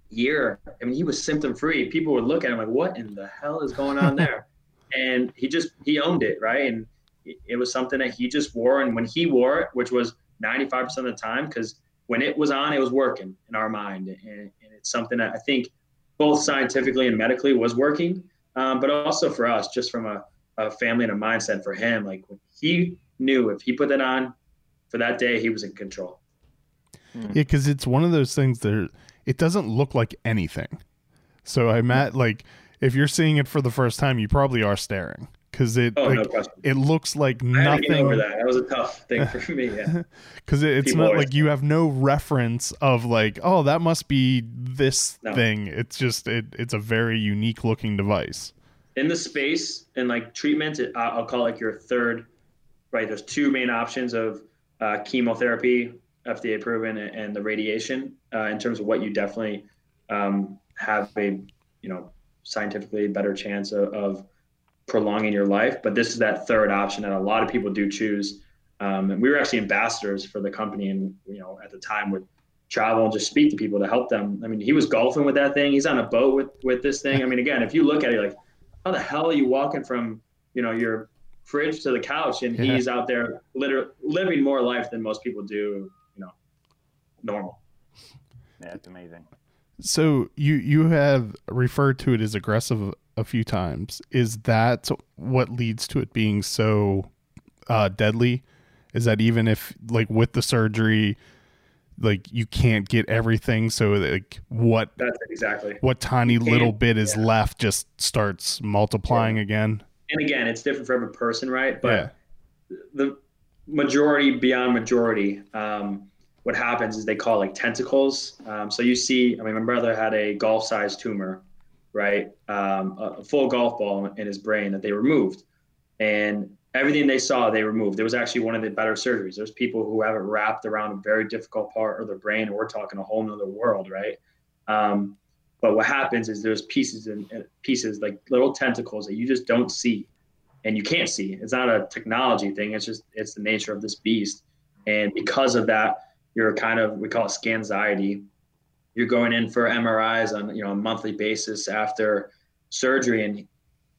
year. I mean, he was symptom free. People would look at him like, what in the hell is going on there? and he just, he owned it, right? And it was something that he just wore. And when he wore it, which was 95% of the time, because when it was on, it was working in our mind. And, and, it's something that I think both scientifically and medically was working, um, but also for us, just from a, a family and a mindset for him, like when he knew if he put that on for that day, he was in control. Hmm. Yeah, because it's one of those things that it doesn't look like anything. So I'm at like if you're seeing it for the first time, you probably are staring because it oh, like, no it looks like nothing. over that. That was a tough thing for me. Yeah, because it, it's People not like you have no reference of like, oh, that must be this no. thing. It's just it. It's a very unique looking device. In the space and like treatment, it, I'll call it like your third right? There's two main options of uh, chemotherapy, FDA proven, and the radiation uh, in terms of what you definitely um, have a you know scientifically better chance of, of, prolonging your life. But this is that third option that a lot of people do choose. Um, and we were actually ambassadors for the company, and you know at the time would travel and just speak to people to help them. I mean, he was golfing with that thing. He's on a boat with with this thing. I mean, again, if you look at it, like, how the hell are you walking from you know your fridge to the couch, and yeah. he's out there literally living more life than most people do. You know, normal. Yeah, it's amazing. So you you have referred to it as aggressive a few times. Is that what leads to it being so uh, deadly? Is that even if like with the surgery, like you can't get everything, so like what? That's exactly what tiny little bit is yeah. left just starts multiplying yeah. again and again, it's different for every person, right? But yeah. the majority beyond majority, um, what happens is they call like tentacles. Um, so you see, I mean, my brother had a golf-sized tumor, right? Um, a full golf ball in his brain that they removed, and everything they saw they removed. It was actually one of the better surgeries. There's people who have it wrapped around a very difficult part of their brain, and we're talking a whole nother world, right? Um, but what happens is there's pieces and uh, pieces like little tentacles that you just don't see. and you can't see. It's not a technology thing. It's just it's the nature of this beast. And because of that, you're kind of we call it scanxiety. You're going in for MRIs on you know a monthly basis after surgery, and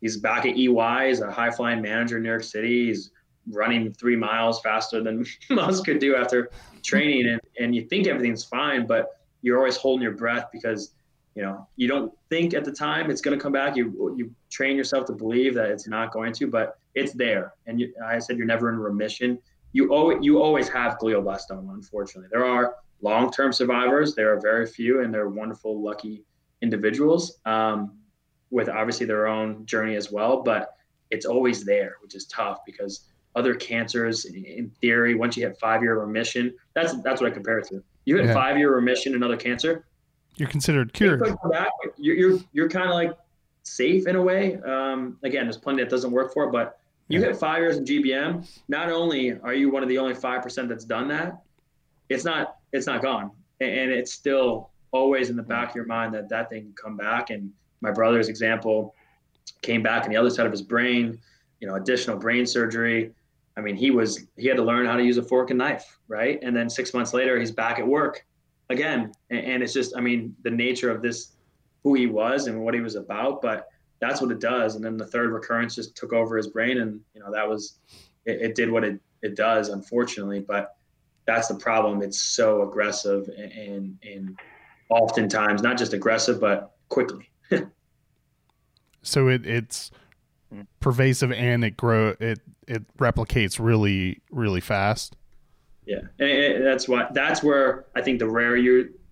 he's back at EY. He's a high flying manager in New York City. He's running three miles faster than most could do after training, and and you think everything's fine, but you're always holding your breath because you know you don't think at the time it's going to come back. You you train yourself to believe that it's not going to, but it's there. And you, I said you're never in remission. You always you always have glioblastoma. Unfortunately, there are long-term survivors. There are very few, and they're wonderful, lucky individuals um, with obviously their own journey as well. But it's always there, which is tough because other cancers, in theory, once you hit five-year remission, that's that's what I compare it to. You hit yeah. five-year remission in another cancer, you're considered cured. Back, you're you're, you're kind of like safe in a way. Um, again, there's plenty that doesn't work for it, but you yeah. hit five years in GBM. Not only are you one of the only five percent that's done that, it's not it's not gone, and it's still always in the back of your mind that that thing can come back. And my brother's example came back on the other side of his brain. You know, additional brain surgery. I mean, he was he had to learn how to use a fork and knife, right? And then six months later, he's back at work again. And, it's just, I mean, the nature of this, who he was and what he was about. But that's what it does. And then the third recurrence just took over his brain, and you know that was it, it did what it it does, unfortunately. But that's the problem. It's so aggressive and and oftentimes not just aggressive, but quickly. so it it's pervasive and it grow it it replicates really really fast. Yeah, and that's why that's where I think the rare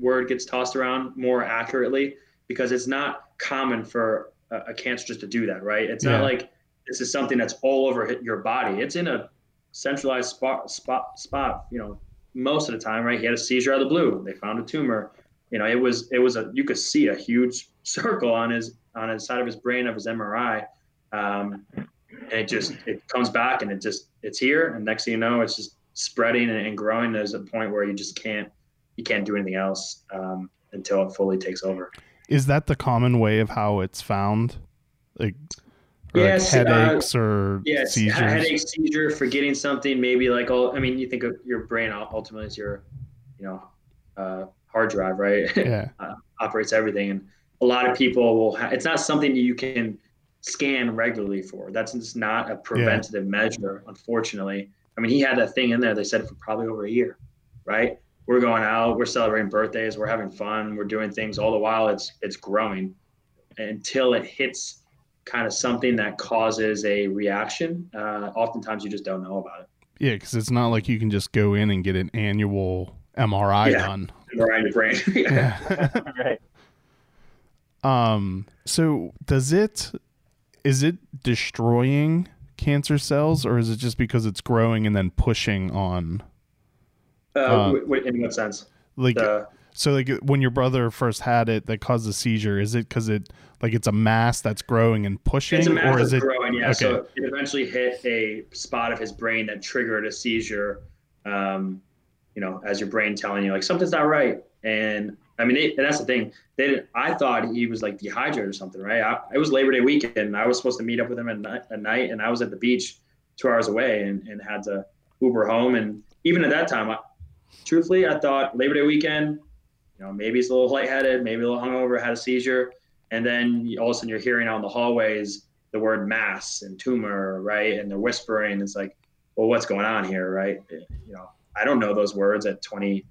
word gets tossed around more accurately because it's not common for a, a cancer just to do that, right? It's yeah. not like this is something that's all over your body. It's in a centralized spot, spot, spot. You know, most of the time, right? He had a seizure out of the blue. They found a tumor. You know, it was it was a you could see a huge circle on his on his side of his brain of his MRI. Um, and it just it comes back and it just it's here and next thing you know it's just spreading and, growing, there's a point where you just can't you can't do anything else um, until it fully takes over. Is that the common way of how it's found? Like, yes, like headaches uh, or yes, seizures? headache, seizure, forgetting something, maybe like all. I mean, you think of your brain ultimately as your, you know, uh, hard drive, right? Yeah, uh, operates everything, and a lot of people will. Ha- it's not something you can scan regularly for. That's just not a preventative yeah. measure, unfortunately. I mean, he had that thing in there. They said for probably over a year, right? We're going out, we're celebrating birthdays, we're having fun, we're doing things. All the while, it's it's growing until it hits kind of something that causes a reaction. Uh, oftentimes, you just don't know about it. Yeah, because it's not like you can just go in and get an annual MRI yeah. done. MRI in your brain. yeah. right. Um. So does it? Is it destroying cancer cells, or is it just because it's growing and then pushing on? Uh, uh, in what sense? Like, the... so like when your brother first had it, that caused a seizure. Is it because it like it's a mass that's growing and pushing, or is it growing? Yeah. Okay. So it eventually hit a spot of his brain that triggered a seizure. Um, you know, as your brain telling you like something's not right, and I mean, and that's the thing. They I thought he was like dehydrated or something, right? I, it was Labor Day weekend. I was supposed to meet up with him at night, at night, and I was at the beach two hours away and, and had to Uber home. And even at that time, I, truthfully, I thought Labor Day weekend, you know, maybe he's a little lightheaded, maybe a little hungover, had a seizure. And then all of a sudden you're hearing out in the hallways the word mass and tumor, right? And they're whispering. It's like, well, what's going on here, right? You know, I don't know those words at 20,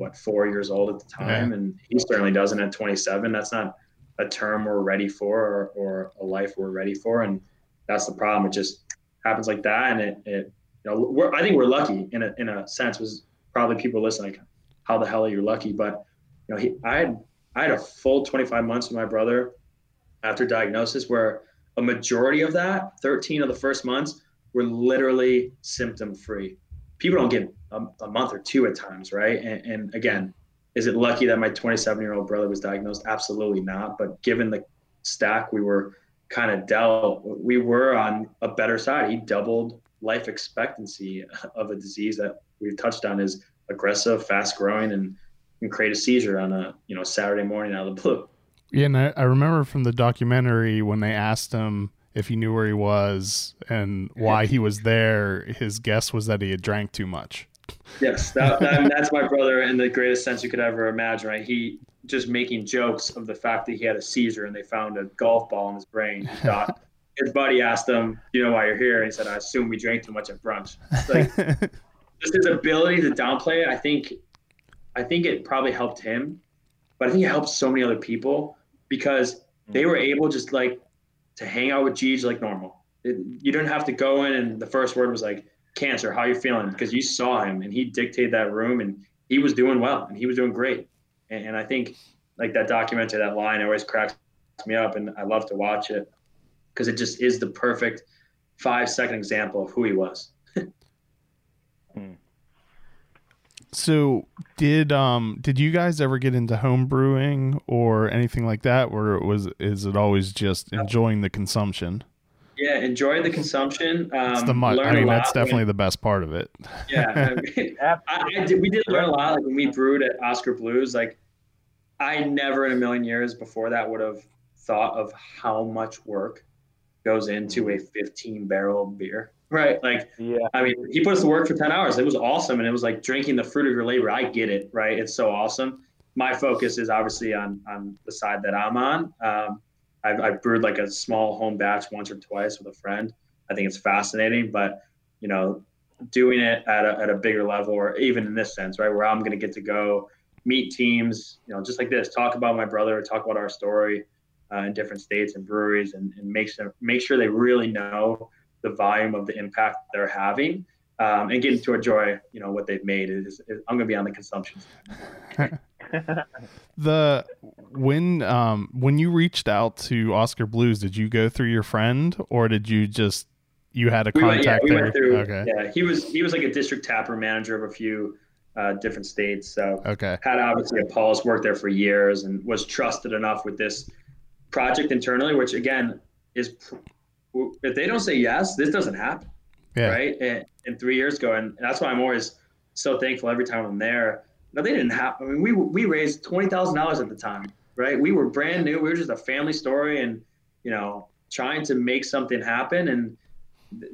what four years old at the time, yeah. and he certainly doesn't at 27. That's not a term we're ready for or, or a life we're ready for, and that's the problem. It just happens like that, and it, it you know, we're, I think we're lucky in a in a sense. Was probably people listening, like, how the hell are you lucky? But you know, he, I had I had a full 25 months with my brother after diagnosis, where a majority of that, 13 of the first months, were literally symptom free. People don't get a, a month or two at times, right? And, and again, is it lucky that my 27 year old brother was diagnosed? Absolutely not. But given the stack we were kind of dealt, we were on a better side. He doubled life expectancy of a disease that we've touched on is aggressive, fast growing, and can create a seizure on a you know Saturday morning out of the blue. Yeah, and I, I remember from the documentary when they asked him if he knew where he was and why he was there, his guess was that he had drank too much. Yes, that, that, that's my brother in the greatest sense you could ever imagine. Right? He just making jokes of the fact that he had a seizure and they found a golf ball in his brain. He thought his buddy asked him, "You know why you're here?" And he said, "I assume we drank too much at brunch." Like just his ability to downplay it, I think, I think it probably helped him, but I think it helped so many other people because they were able just like to hang out with Jeej like normal. It, you didn't have to go in and the first word was like cancer, how you feeling? Because you saw him and he dictated that room and he was doing well and he was doing great. And, and I think like that documentary, that line always cracks me up and I love to watch it because it just is the perfect five second example of who he was. So did um did you guys ever get into home brewing or anything like that, or was is it always just enjoying the consumption? Yeah, enjoy the consumption. Um, It's the mu- I mean, that's definitely the best part of it. Yeah, I mean, I, I did, we did learn a lot. Like when we brewed at Oskar Blues, like I never in a million years before that would have thought of how much work goes into a 15 barrel beer. Right. Like, Yeah. I mean, he put us to work for 10 hours. It was awesome. And it was like drinking the fruit of your labor. I get it. Right. It's so awesome. My focus is obviously on, on the side that I'm on. Um, I've, I've brewed like a small home batch once or twice with a friend. I think it's fascinating, but you know, doing it at a, at a bigger level, or even in this sense, right, where I'm going to get to go meet teams, you know, just like this, talk about my brother, talk about our story uh, in different states and breweries, and, and make sure make sure they really know the volume of the impact they're having, um, and getting to enjoy, you know, what they've made. Is, is I'm going to be on the consumption. the when um when you reached out to Oskar Blues, did you go through your friend or did you just you had a We went, yeah, contact we went through. okay. Yeah, he was he was like a district tapper manager of a few uh, different states. So Okay. had obviously a pulse, worked there for years, and was trusted enough with this project internally. Which again is, if they don't say yes, this doesn't happen, Yeah. right? And, and three years ago, and that's why I'm always so thankful every time I'm there. No, they didn't have. I mean, we we raised twenty thousand dollars at the time, right? We were brand new. We were just a family story, and you know, trying to make something happen. And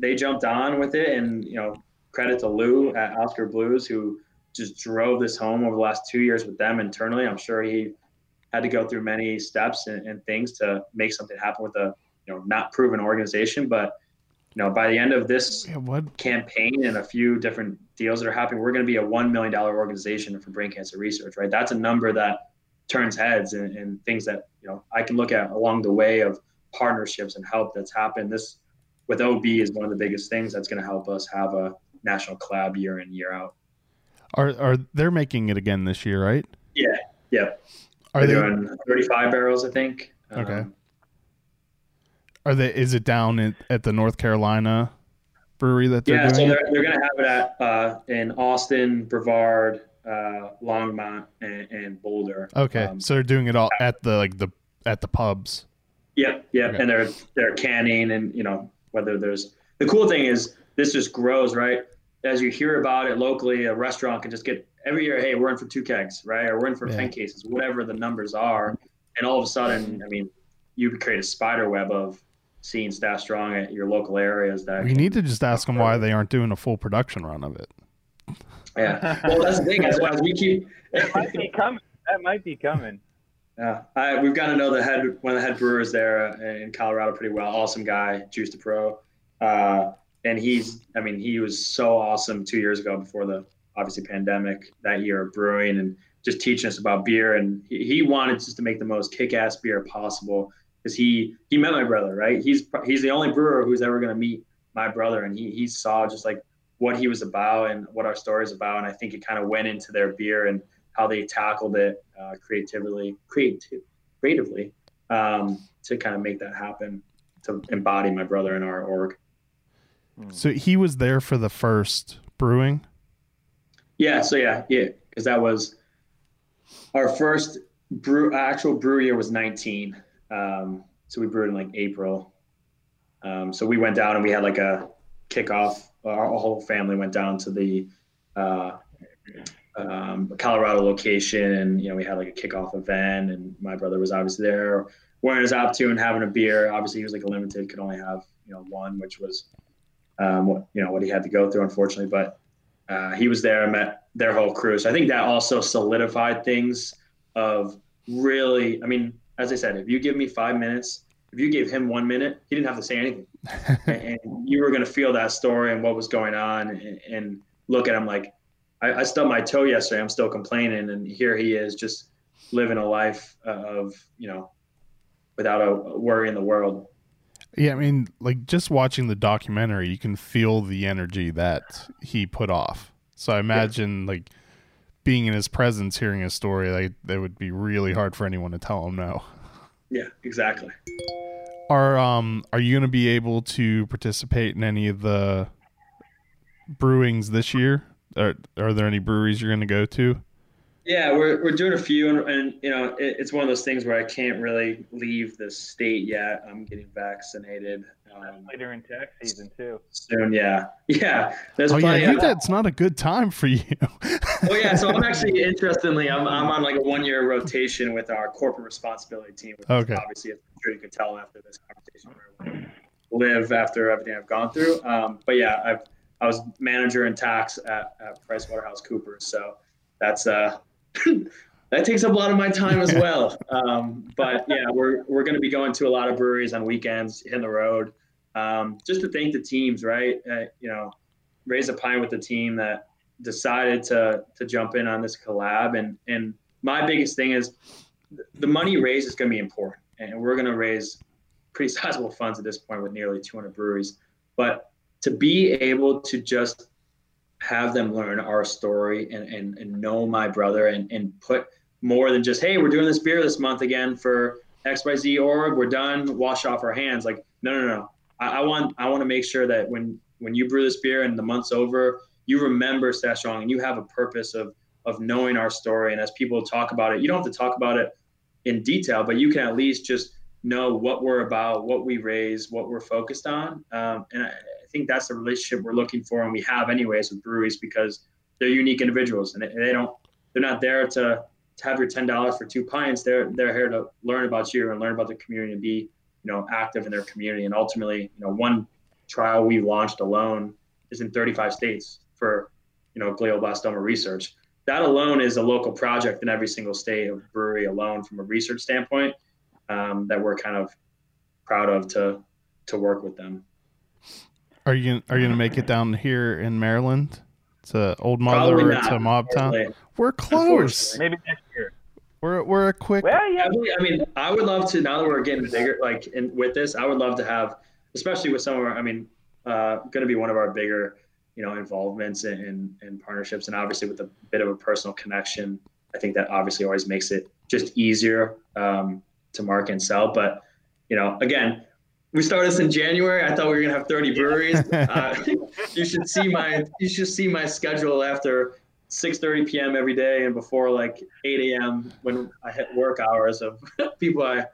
they jumped on with it. And you know, credit to Lou at Oskar Blues who just drove this home over the last two years with them internally. I'm sure he had to go through many steps and, and things to make something happen with a you know not proven organization, but you know by the end of this Yeah, campaign and a few different deals that are happening, we're going to be a $1 million organization for brain cancer research, right? That's a number that turns heads and, and things that, you know, I can look at along the way of partnerships and help that's happened. This with OB is one of the biggest things that's going to help us have a national collab year in, year out. are are they're making it again this year, right? Yeah. Yeah. Are They're they doing 35 barrels, I think. Okay. Um, are they is it down at, at the North Carolina brewery that they're yeah. So doing? they're, they're going to have it at, uh, in Austin, Brevard, uh, Longmont, and, and Boulder. okay. Um, so they're doing it all at the like the at the pubs. Yep, yep. Okay. And they're they're canning and you know whether there's the cool thing is this just grows right as you hear about it locally. A restaurant can just get every year. Hey, we're in for two kegs, right? Or we're in for Yeah. ten cases, whatever the numbers are. And all of a sudden, I mean, you could create a spider web of seeing Stash Strong at your local areas. That We need to just ask them why they aren't doing a full production run of it. yeah. Well, that's the thing. As, as we keep. That might be coming. That might be coming. Yeah, I, we've got to know the head one of the head brewers there uh, in Colorado pretty well. Awesome guy, Juice to Pro, uh, and he's I mean he was so awesome two years ago before the obviously pandemic that year of brewing and just teaching us about beer and he, he wanted just to make the most kick-ass beer possible because he he met my brother right he's he's the only brewer who's ever going to meet my brother and he he saw just like what he was about and what our story is about and I think it kind of went into their beer and how they tackled it uh, creatively, creative, creatively um, to kind of make that happen, to embody my brother in our org. So he was there for the first brewing. Yeah, so yeah, yeah, because that was our first brew. Actual brew year was 19, um, so we brewed in like April. Um, so we went down and we had like a kickoff. Our whole family went down to the uh, um, Colorado location, and you know we had like a kickoff event, and my brother was obviously there. wearing his opportunity and having a beer. Obviously, he was like a limited, could only have you know one, which was um, what you know what he had to go through, unfortunately. But uh, he was there, met their whole crew. So I think that also solidified things of really. I mean, as I said, if you give me five minutes, if you gave him one minute, he didn't have to say anything, and, and, you were going to feel that story and what was going on, and, and look at him like, I, I stubbed my toe yesterday. I'm still complaining, and here he is, just living a life uh, of you know, without a worry in the world. Yeah, I mean, like just watching the documentary, you can feel the energy that he put off. So I imagine yeah. like being in his presence, hearing his story, like that would be really hard for anyone to tell him no. Yeah, exactly. Are um are you going to be able to participate in any of the brewings this year? Are are there any breweries you're going to go to? Yeah, we're, we're doing a few, and, and you know, it, it's one of those things where I can't really leave the state yet. I'm getting vaccinated. Um, later in tax season too. Soon, yeah, yeah. There's oh yeah, you that's not a good time for you. oh yeah, so I'm actually interestingly, I'm I'm on like a one year rotation with our corporate responsibility team. okay. Obviously, I'm sure you can tell after this conversation where we live after everything I've gone through. Um, but yeah, I've I was manager in tax at, at PricewaterhouseCoopers, so that's uh that takes up a lot of my time as well. Um, but yeah, we're we're going to be going to a lot of breweries on weekends, hitting the road, um, just to thank the teams, right? Uh, you know, raise a pint with the team that decided to to jump in on this collab, and and my biggest thing is the money raised is going to be important, and we're going to raise pretty sizable funds at this point with nearly 200 breweries, but to be able to just have them learn our story and, and, and know my brother and, and put more than just, hey, we're doing this beer this month again for XYZ org, we're done, wash off our hands. Like, no, no, no. I, I want I want to make sure that when when you brew this beer and the month's over, you remember Stash Strong and you have a purpose of of knowing our story. And as people talk about it, you don't have to talk about it in detail, but you can at least just know what we're about, what we raise, what we're focused on. Um, and think that's the relationship we're looking for, and we have anyways with breweries because they're unique individuals, and they don't they're not there to to have your ten dollars for two pints. They're they're here to learn about you and learn about the community and be you know active in their community. And ultimately, you know, one trial we launched alone is in 35 states for you know glioblastoma research. That alone is a local project in every single state of brewery alone from a research standpoint um, that we're kind of proud of to to work with them. Are you are you gonna make it down here in Maryland to Old Mother or to Mobtown? We're close. Maybe next year. We're we're a quick. Well, yeah. I mean, I would love to. Now that we're getting bigger, like in, with this, I would love to have, especially with some of our. I mean, uh, going to be one of our bigger, you know, involvements and and partnerships, and obviously with a bit of a personal connection. I think that obviously always makes it just easier um, to market and sell. But you know, again, we started this in January. I thought we were gonna have 30 breweries. Uh, you should see my you should see my schedule after 6:30 p.m. every day and before like 8 a.m. when I hit work hours of people I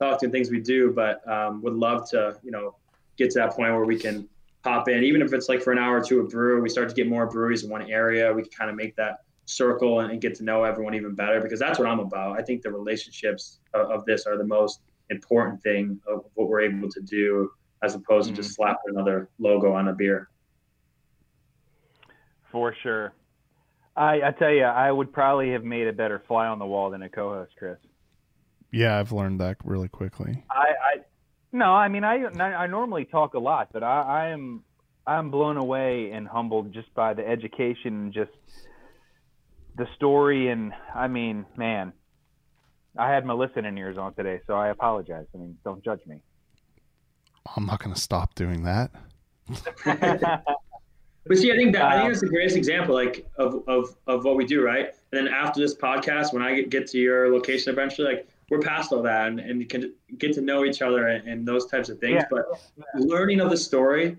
talk to and things we do. But um, would love to you know get to that point where we can pop in, even if it's like for an hour or two a brew. We start to get more breweries in one area. We can kind of make that circle and, and, get to know everyone even better because that's what I'm about. I think the relationships of, of this are the most important thing of what we're able to do as opposed mm-hmm. to just slap another logo on a beer. For sure. I, I tell you, I would probably have made a better fly on the wall than a co-host, Chris. Yeah, I've learned that really quickly. I, I no, I mean, I I normally talk a lot, but I, I am I'm blown away and humbled just by the education and just the story. And I mean, man, I had my listening ears on today, so I apologize. I mean, don't judge me. I'm not going to stop doing that. but see, I think that I think that's the greatest example, like of, of of what we do, right? And then after this podcast, when I get, get to your location eventually, like we're past all that and, and you can get to know each other and, and those types of things. Yeah. But learning of the story,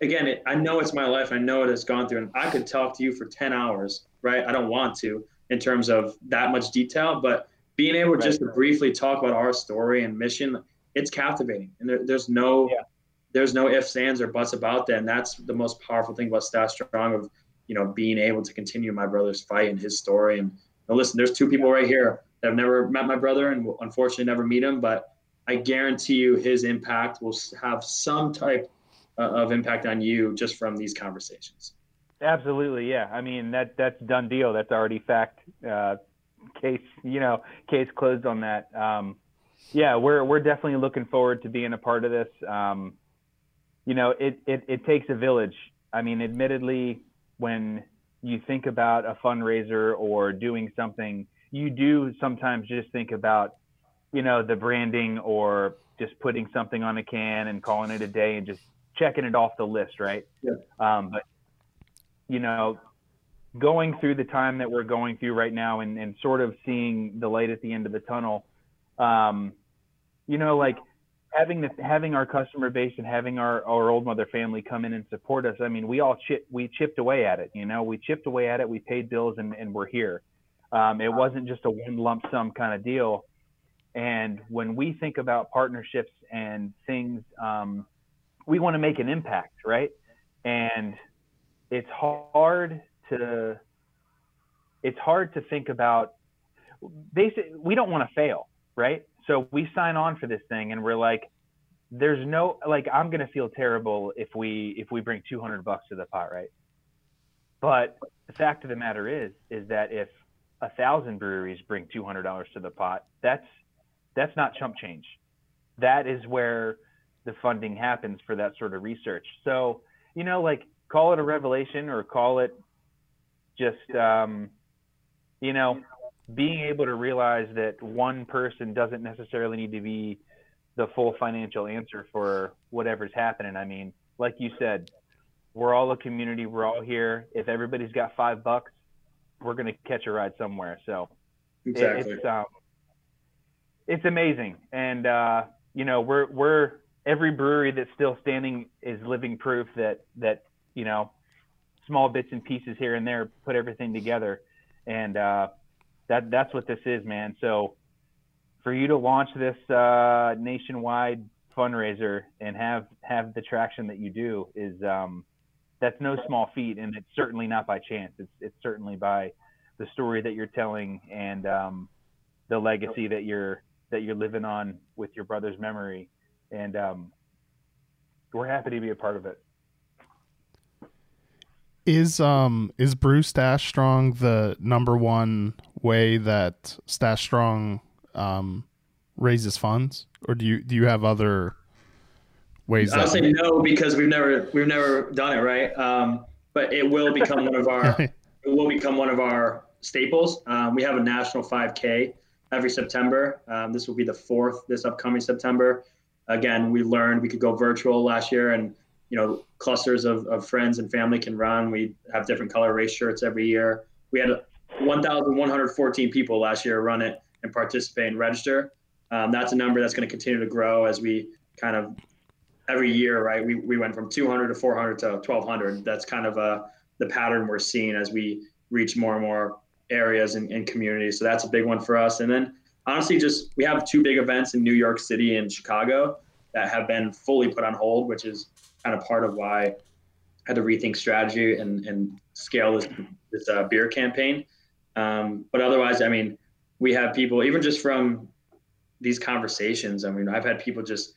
again, it, I know it's my life. I know it has gone through, and I could talk to you for ten hours, right? I don't want to in terms of that much detail, but being able right. just to briefly talk about our story and mission, it's captivating. And there, there's no yeah. there's no ifs, ands, or buts about that. And that's the most powerful thing about Stash Strong of you know being able to continue my brother's fight and his story. And, and listen, there's two people right here that have never met my brother and will unfortunately never meet him, but I guarantee you his impact will have some type uh, of impact on you just from these conversations. Absolutely, yeah. I mean that that's done deal. That's already fact. Uh, case you know case closed on that. Um, yeah, we're we're definitely looking forward to being a part of this. Um, you know, it, it it takes a village. I mean, admittedly, when you think about a fundraiser or doing something, you do sometimes just think about, you know, the branding or just putting something on a can and calling it a day and just checking it off the list, right? Yeah. Um, but you know, going through the time that we're going through right now and, and sort of seeing the light at the end of the tunnel, um, you know, like having the, having our customer base and having our, our old mother family come in and support us. I mean, we all chip, we chipped away at it, you know, we chipped away at it, we paid bills and, and we're here. Um, it wasn't just a one lump sum kind of deal. And when we think about partnerships and things, um, we want to make an impact, right? And it's hard to it's hard to think about basically we don't want to fail right? So we sign on for this thing and we're like there's no like i'm going to feel terrible if we if we bring 200 bucks to the pot right? But the fact of the matter is is that if a thousand breweries bring $200 to the pot that's that's not chump change. That is where the funding happens for that sort of research. So you know like call it a revelation or call it just um, you know being able to realize that one person doesn't necessarily need to be the full financial answer for whatever's happening. I mean, like you said, we're all a community. We're all here. If everybody's got five bucks, we're gonna catch a ride somewhere. So exactly. it's um, it's amazing, and uh, you know we're we're every brewery that's still standing is living proof that that you know small bits and pieces here and there put everything together, and uh, that that's what this is, man. So for you to launch this uh, nationwide fundraiser and have have the traction that you do is um, that's no small feat, and it's certainly not by chance. It's it's certainly by the story that you're telling and um, the legacy that you're that you're living on with your brother's memory, and um, we're happy to be a part of it. Is um is Brew Stache Strong the number one way that Stash Strong um raises funds, or do you do you have other ways? I'll say no because we've never we've never done it right. Um, but it will become one of our it will become one of our staples. Um, we have a national 5K every September. Um, this will be the fourth this upcoming September. Again, we learned we could go virtual last year and you know, clusters of, of friends and family can run. We have different color race shirts every year. We had 1,114 people last year run it and participate and register. Um, that's a number that's going to continue to grow as we kind of every year, right? We, we went from 200 to 400 to 1,200. That's kind of uh, the pattern we're seeing as we reach more and more areas and, and communities. So that's a big one for us. And then honestly, just we have two big events in New York City and Chicago that have been fully put on hold, which is kind of part of why I had to rethink strategy and, and scale this, this uh, beer campaign. Um, but otherwise, I mean, we have people, even just from these conversations, I mean, I've had people just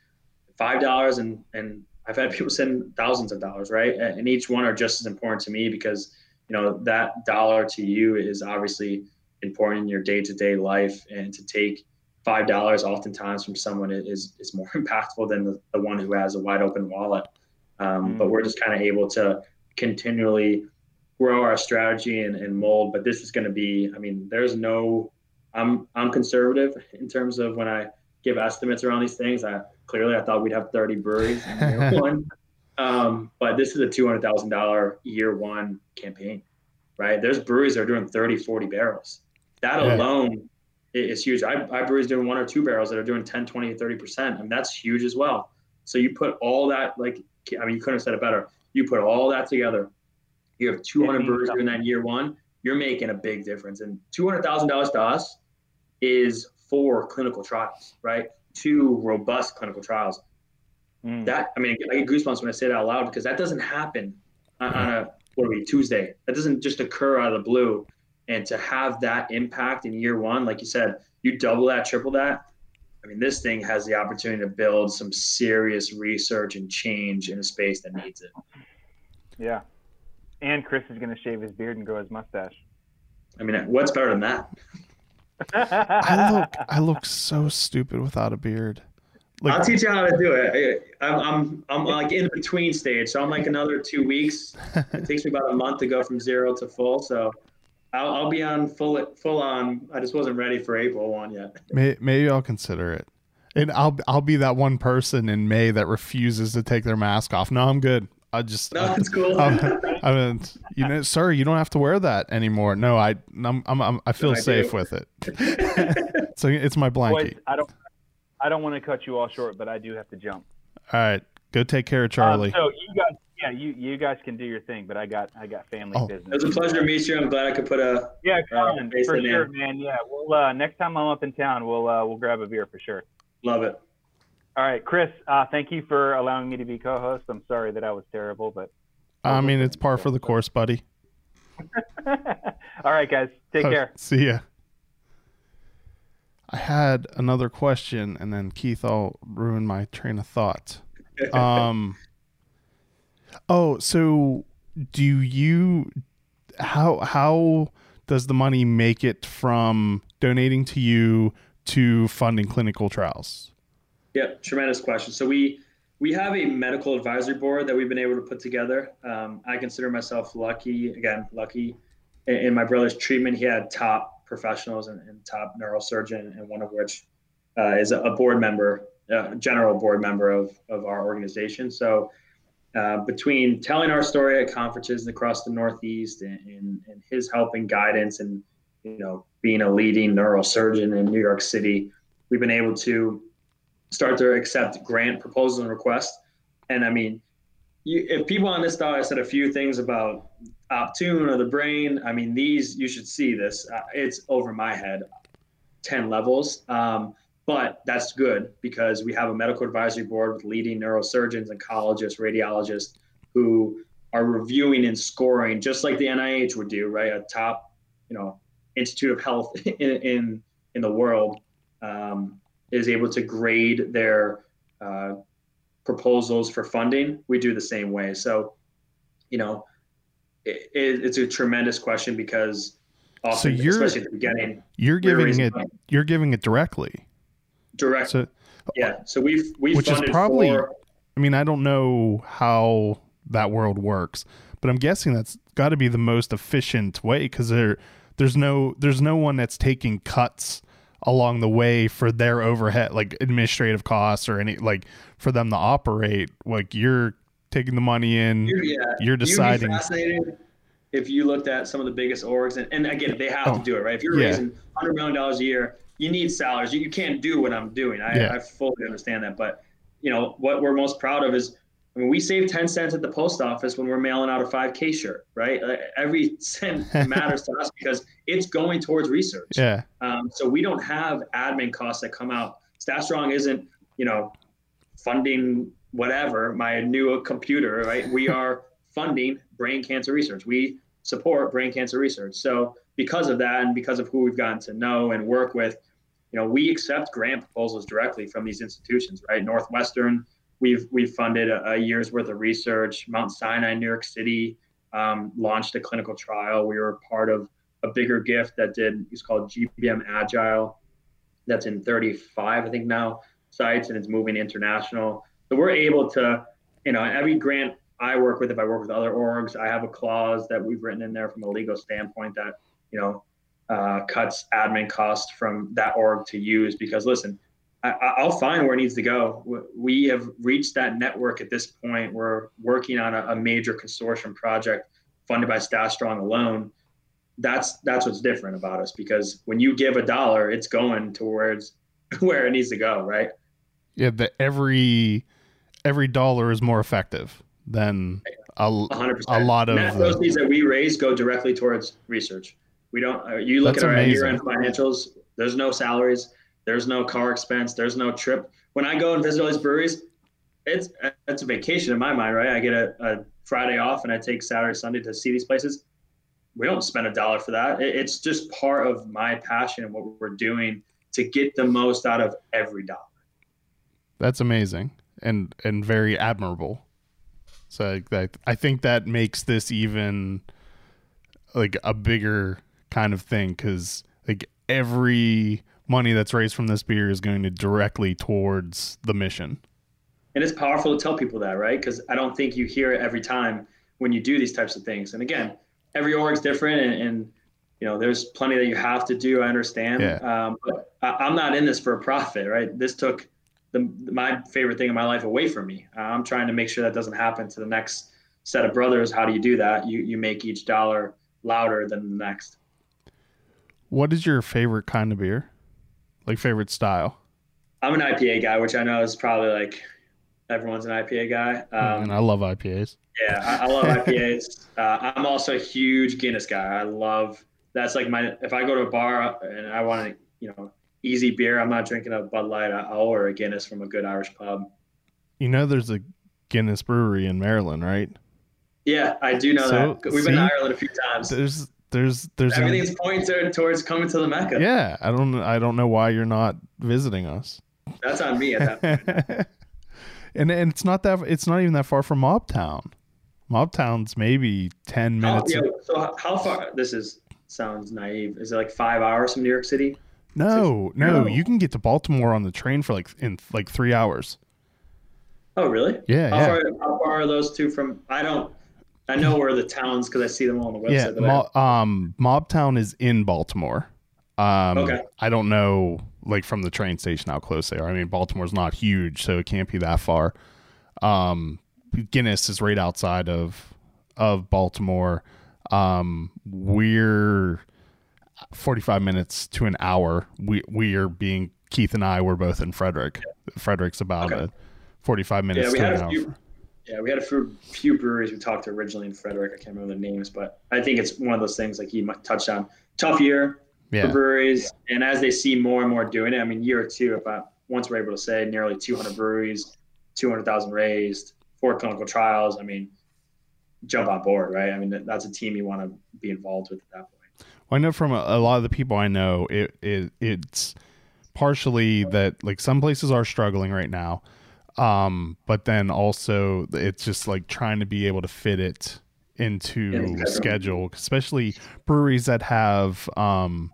$5 and, and I've had people send thousands of dollars, right? And each one are just as important to me because, you know, that dollar to you is obviously important in your day to day life. And to take five dollars oftentimes from someone is is more impactful than the, the one who has a wide open wallet. Um, mm But we're just kind of able to continually grow our strategy and, and mold. But this is going to be, I mean, there's no, I'm I'm conservative in terms of when I give estimates around these things. I clearly I thought we'd have 30 breweries in year one, um, but this is a $200,000 year one campaign, right? There's breweries that are doing 30, 40 barrels. That yeah. alone is huge. I, I breweries doing one or two barrels that are doing 10, 20, 30 percent, and that's huge as well. So you put all that like I mean, you couldn't have said it better. You put all that together, you have 200 breweries doing that year one. You're making a big difference, and $200,000 to us is for clinical trials, right? Two robust clinical trials. Mm. That I mean, I get goosebumps when I say that out loud because that doesn't happen on, on a what are we Tuesday. That doesn't just occur out of the blue. and to have that impact in year one, like you said, you double that, triple that. I mean, this thing has the opportunity to build some serious research and change in a space that needs it. Yeah. And Chris is going to shave his beard and grow his mustache. I mean, what's better than that? I look, I look so stupid without a beard. Like, I'll teach you how to do it. I'm, I'm, I'm like in between stage, so I'm like another two weeks. it takes me about a month to go from zero to full. So I'll, I'll be on full, full on. I just wasn't ready for April one yet. Maybe I'll consider it, and I'll, I'll be that one person in May that refuses to take their mask off. No, I'm good. I just no, it's cool. I, I mean, you know, sir, you don't have to wear that anymore. No, I, I'm, I'm, i feel no, safe with it. so it's my blanket. Boys, I don't, I don't want to cut you all short, but I do have to jump. All right, go take care of Charlie. Um, so you guys, yeah, you you guys can do your thing, but I got I got family oh. business. It was a pleasure to meet you. I'm glad I could put a yeah, uh, for sure, man. Yeah, well, uh, next time I'm up in town, we'll uh, we'll grab a beer for sure. Love it. All right, Chris. Uh, thank you for allowing me to be co-host. I'm sorry that I was terrible, but I mean it's par for the course, buddy. All right, guys. Take care. See ya. I had another question, and then Keith, I'll ruin my train of thought. Um. Oh, so do you? How how does the money make it from donating to you to funding clinical trials? Yeah, tremendous question. So we we have a medical advisory board that we've been able to put together. Um, I consider myself lucky, again, lucky. In, in, my brother's treatment, he had top professionals and, and top neurosurgeon, and one of which uh, is a board member, uh, general board member of, of our organization. So uh, between telling our story at conferences across the Northeast and, and, and his help and guidance and, you know, being a leading neurosurgeon in New York City, we've been able to start to accept grant proposals and requests. And I mean, you, if people on this thought I said a few things about Optune or the brain, I mean, these, you should see this. Uh, it's over my head, 10 levels. Um, but that's good because we have a medical advisory board with leading neurosurgeons, oncologists, radiologists who are reviewing and scoring just like the NIH would do, right? A top, you know, Institute of Health in, in, in the world. Um, is able to grade their uh, proposals for funding, we do the same way. So, you know, it, it's a tremendous question because often, so you're, especially at the beginning, you're giving it, money. you're giving it directly. Direct. So, yeah. So we've, we've which is probably, for, I mean, I don't know how that world works, but I'm guessing that's got to be the most efficient way because there, there's no, there's no one that's taking cuts along the way for their overhead like administrative costs or any like for them to operate like you're taking the money in you're, yeah. you're deciding if you looked at some of the biggest orgs and, and again they have oh, to do it right if you're yeah. raising 100 million dollars a year you need salaries you, you can't do what i'm doing I, yeah. I fully understand that but you know what we're most proud of is I mean, we save 10 cents at the post office when we're mailing out a 5K shirt, right? Every cent matters to us because it's going towards research. Yeah. Um, so we don't have admin costs that come out. Stache Strong isn't, you know, funding whatever, my new computer, right? We are funding brain cancer research. We support brain cancer research. So because of that and because of who we've gotten to know and work with, you know, we accept grant proposals directly from these institutions, right? Northwestern, We've we've funded a, a year's worth of research. Mount Sinai, New York City, um, launched a clinical trial. We were part of a bigger gift that did. It's called GBM Agile. That's in 35, I think now sites, and it's moving international. So we're able to, you know, every grant I work with, if I work with other orgs, I have a clause that we've written in there from a legal standpoint that, you know, uh, cuts admin costs from that org to use because listen, I, will find where it needs to go. We have reached that network at this point. We're working on a, a major consortium project funded by Stache Strong alone. That's that's what's different about us because when you give a dollar, it's going towards where it needs to go, right? Yeah, the every every dollar is more effective than a, 100%. a lot of Net proceeds that we raise go directly towards research. We don't. Uh, you look at our year-end financials. There's no salaries there's no car expense. There's no trip. When I go and visit all these breweries, it's it's a vacation in my mind, right? I get a, a Friday off and I take Saturday, Sunday to see these places. we don't spend a dollar for that. It's just part of my passion and what we're doing to get the most out of every dollar. That's amazing and and very admirable. So I, I think that makes this even like a bigger kind of thing because like every money that's raised from this beer is going to directly towards the mission. And it's powerful to tell people that, right? Because I don't think you hear it every time when you do these types of things. And again, every org's different, and, and you know, there's plenty that you have to do. I understand, yeah. um, but I, am not in this for a profit, right? This took the my favorite thing in my life away from me. I'm trying to make sure that doesn't happen to the next set of brothers. How do you do that? You you make each dollar louder than the next. What is your favorite kind of beer? Like favorite style? I'm an IPA guy, which I know is probably like everyone's an IPA guy. Um, and I love IPAs. Yeah, I, I love IPAs. Uh, I'm also a huge Guinness guy. I love that's like my if I go to a bar and I want to you know easy beer, I'm not drinking a Bud Light. I'll order a Guinness from a good Irish pub. You know, there's a Guinness brewery in Maryland, right? Yeah, I do know so, that. We've see, been to Ireland a few times. There's there's there's everything's an, pointing towards coming to the Mecca. Yeah, I don't I don't know why you're not visiting us. That's on me at that point. and and it's not that it's not even that far from Mobtown. Mobtown's maybe ten oh, minutes. yeah, so how far? This is sounds naive. Is it like five hours from New York City? No, no, no, you can get to Baltimore on the train for like in like three hours. Oh, really? Yeah. How, yeah. Far, how far are those two from? I don't. I know where the towns because I see them all on the website. Yeah, Mo- um, Mobtown is in Baltimore. Um, okay. I don't know, like from the train station, how close they are. I mean, Baltimore's not huge, so it can't be that far. Um, Guinness is right outside of of Baltimore. Um, we're 45 minutes to an hour. We we are being Keith and I were both in Frederick. Frederick's about okay. a 45 minutes yeah, to an hour. Few, yeah, we had a few, few breweries we talked to originally in Frederick. I can't remember the names, but I think it's one of those things like you touched on. Tough year yeah. for breweries, and as they see more and more doing it, I mean, year or two, if I once we're able to say nearly 200 breweries, 200,000 raised, four clinical trials, I mean, jump on board, right? I mean, that's a team you want to be involved with at that point. Well, I know from a, a lot of the people I know, it, it it's partially that like some places are struggling right now um, but then also it's just like trying to be able to fit it into schedule, especially breweries that have um,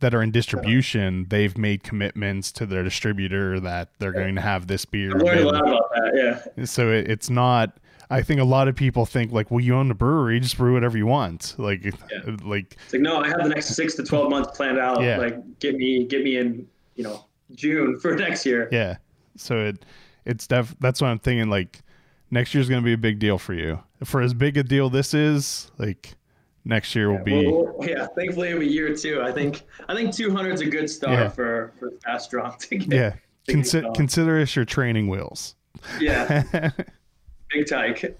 that are in distribution. They've made commitments to their distributor that they're going to have this beer. A about that. Yeah. So it, it's not. I think a lot of people think like, well, you own the brewery, just brew whatever you want. Like, yeah. like, it's like, no, I have the next six to twelve months planned out. Yeah. Like, get me, get me in, you know, June for next year. Yeah. So it, it's def that's what I'm thinking. Like next year's going to be a big deal for you. For as big a deal this is, like next year will be. Well, yeah, thankfully it'll be year two. I think I think 200 is a good start yeah. for for Stache Strong to get. Yeah, to Consi- get consider us your training wheels. Yeah, big tyke.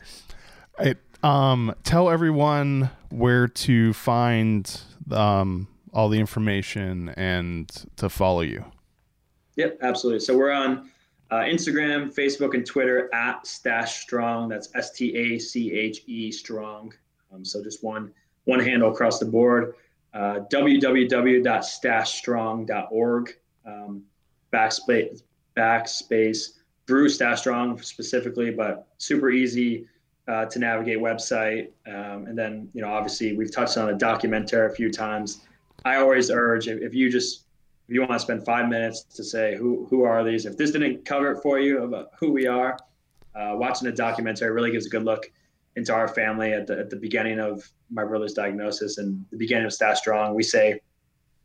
It, um, tell everyone where to find um all the information and to follow you. Yep, absolutely. So we're on uh, Instagram, Facebook, and Twitter at Stache Strong. That's S T A C H E Strong. Um, so just one one handle across the board. Uh, www.stachestrong.org. Um, backspace backspace brew Stache Strong specifically, but super easy uh, to navigate website. Um, and then you know obviously we've touched on a documentary a few times. I always urge if, if you just if you want to spend five minutes to say who who are these, if this didn't cover it for you about who we are, uh, watching a documentary really gives a good look into our family at the at the beginning of my brother's diagnosis and the beginning of Stache Strong. We say,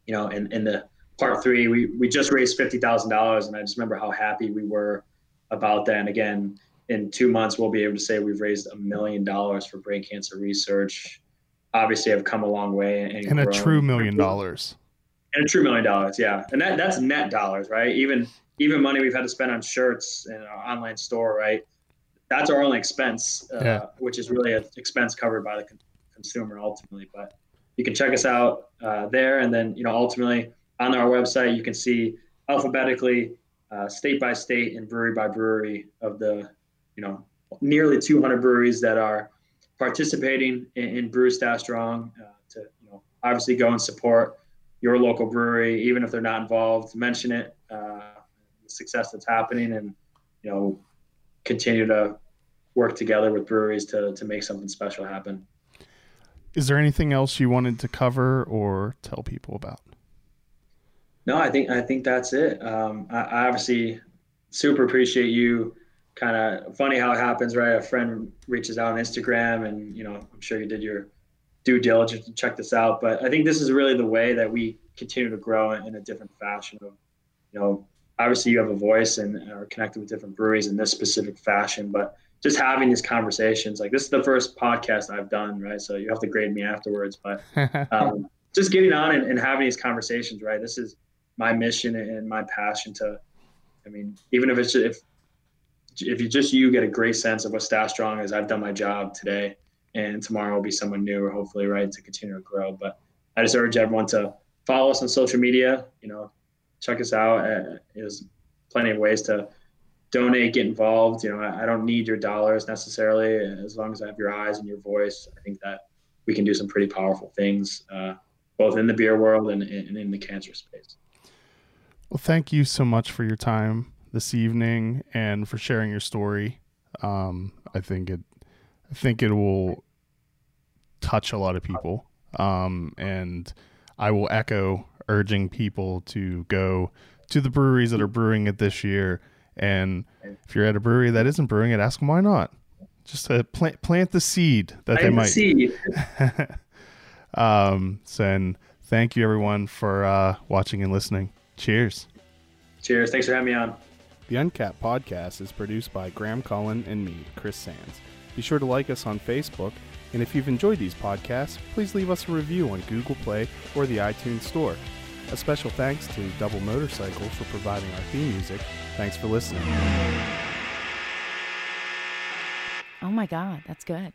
you know, in in the part three, we we just raised fifty thousand dollars, and I just remember how happy we were about that. And again, in two months, we'll be able to say we've raised a million dollars for brain cancer research. Obviously, I've come a long way and, and a true million dollars and a true million dollars, yeah, and that that's net dollars, right? Even even money we've had to spend on shirts in our online store, right? That's our only expense, uh, yeah. which is really an expense covered by the con- consumer ultimately. But you can check us out uh, there, and then you know ultimately on our website you can see alphabetically, uh, state by state and brewery by brewery of the you know nearly 200 breweries that are participating in, in Brew Stache Strong uh, to you know obviously go and support your local brewery, even if they're not involved. Mention it, uh, the success that's happening, and you know continue to work together with breweries to to make something special happen. Is there anything else you wanted to cover or tell people about? No, I think I think that's it. Um, I, I obviously super appreciate you. Kind of funny how it happens, right? A friend reaches out on Instagram, and you know, I'm sure you did your due diligence to check this out. But I think this is really the way that we continue to grow in a different fashion. Of, you know, obviously you have a voice and are connected with different breweries in this specific fashion, but just having these conversations, like this is the first podcast I've done, right? So you have to grade me afterwards, but um, just getting on and, and having these conversations, right? This is my mission and my passion to, I mean, even if it's if if you just you get a great sense of what Stache Strong is, I've done my job today, and tomorrow will be someone new, or hopefully, right, to continue to grow. But I just urge everyone to follow us on social media. You know, check us out. Uh, there's plenty of ways to donate, get involved. You know, I, I don't need your dollars necessarily, as long as I have your eyes and your voice. I think that we can do some pretty powerful things, uh, both in the beer world and, and in the cancer space. Well, thank you so much for your time this evening and for sharing your story. Um, I think it, I think it will touch a lot of people. Um, and I will echo urging people to go to the breweries that are brewing it this year. And if you're at a brewery that isn't brewing it, ask them why not. Just to plant plant the seed that plant they might. seed. um, so, and thank you everyone for uh, watching and listening. Cheers. Cheers. Thanks for having me on. The Uncapped podcast is produced by Graham Cullen and me, Chris Sands. Be sure to like us on Facebook, and if you've enjoyed these podcasts, please leave us a review on Google Play or the iTunes Store. A special thanks to Double Motorcycle for providing our theme music. Thanks for listening. Oh my God, that's good.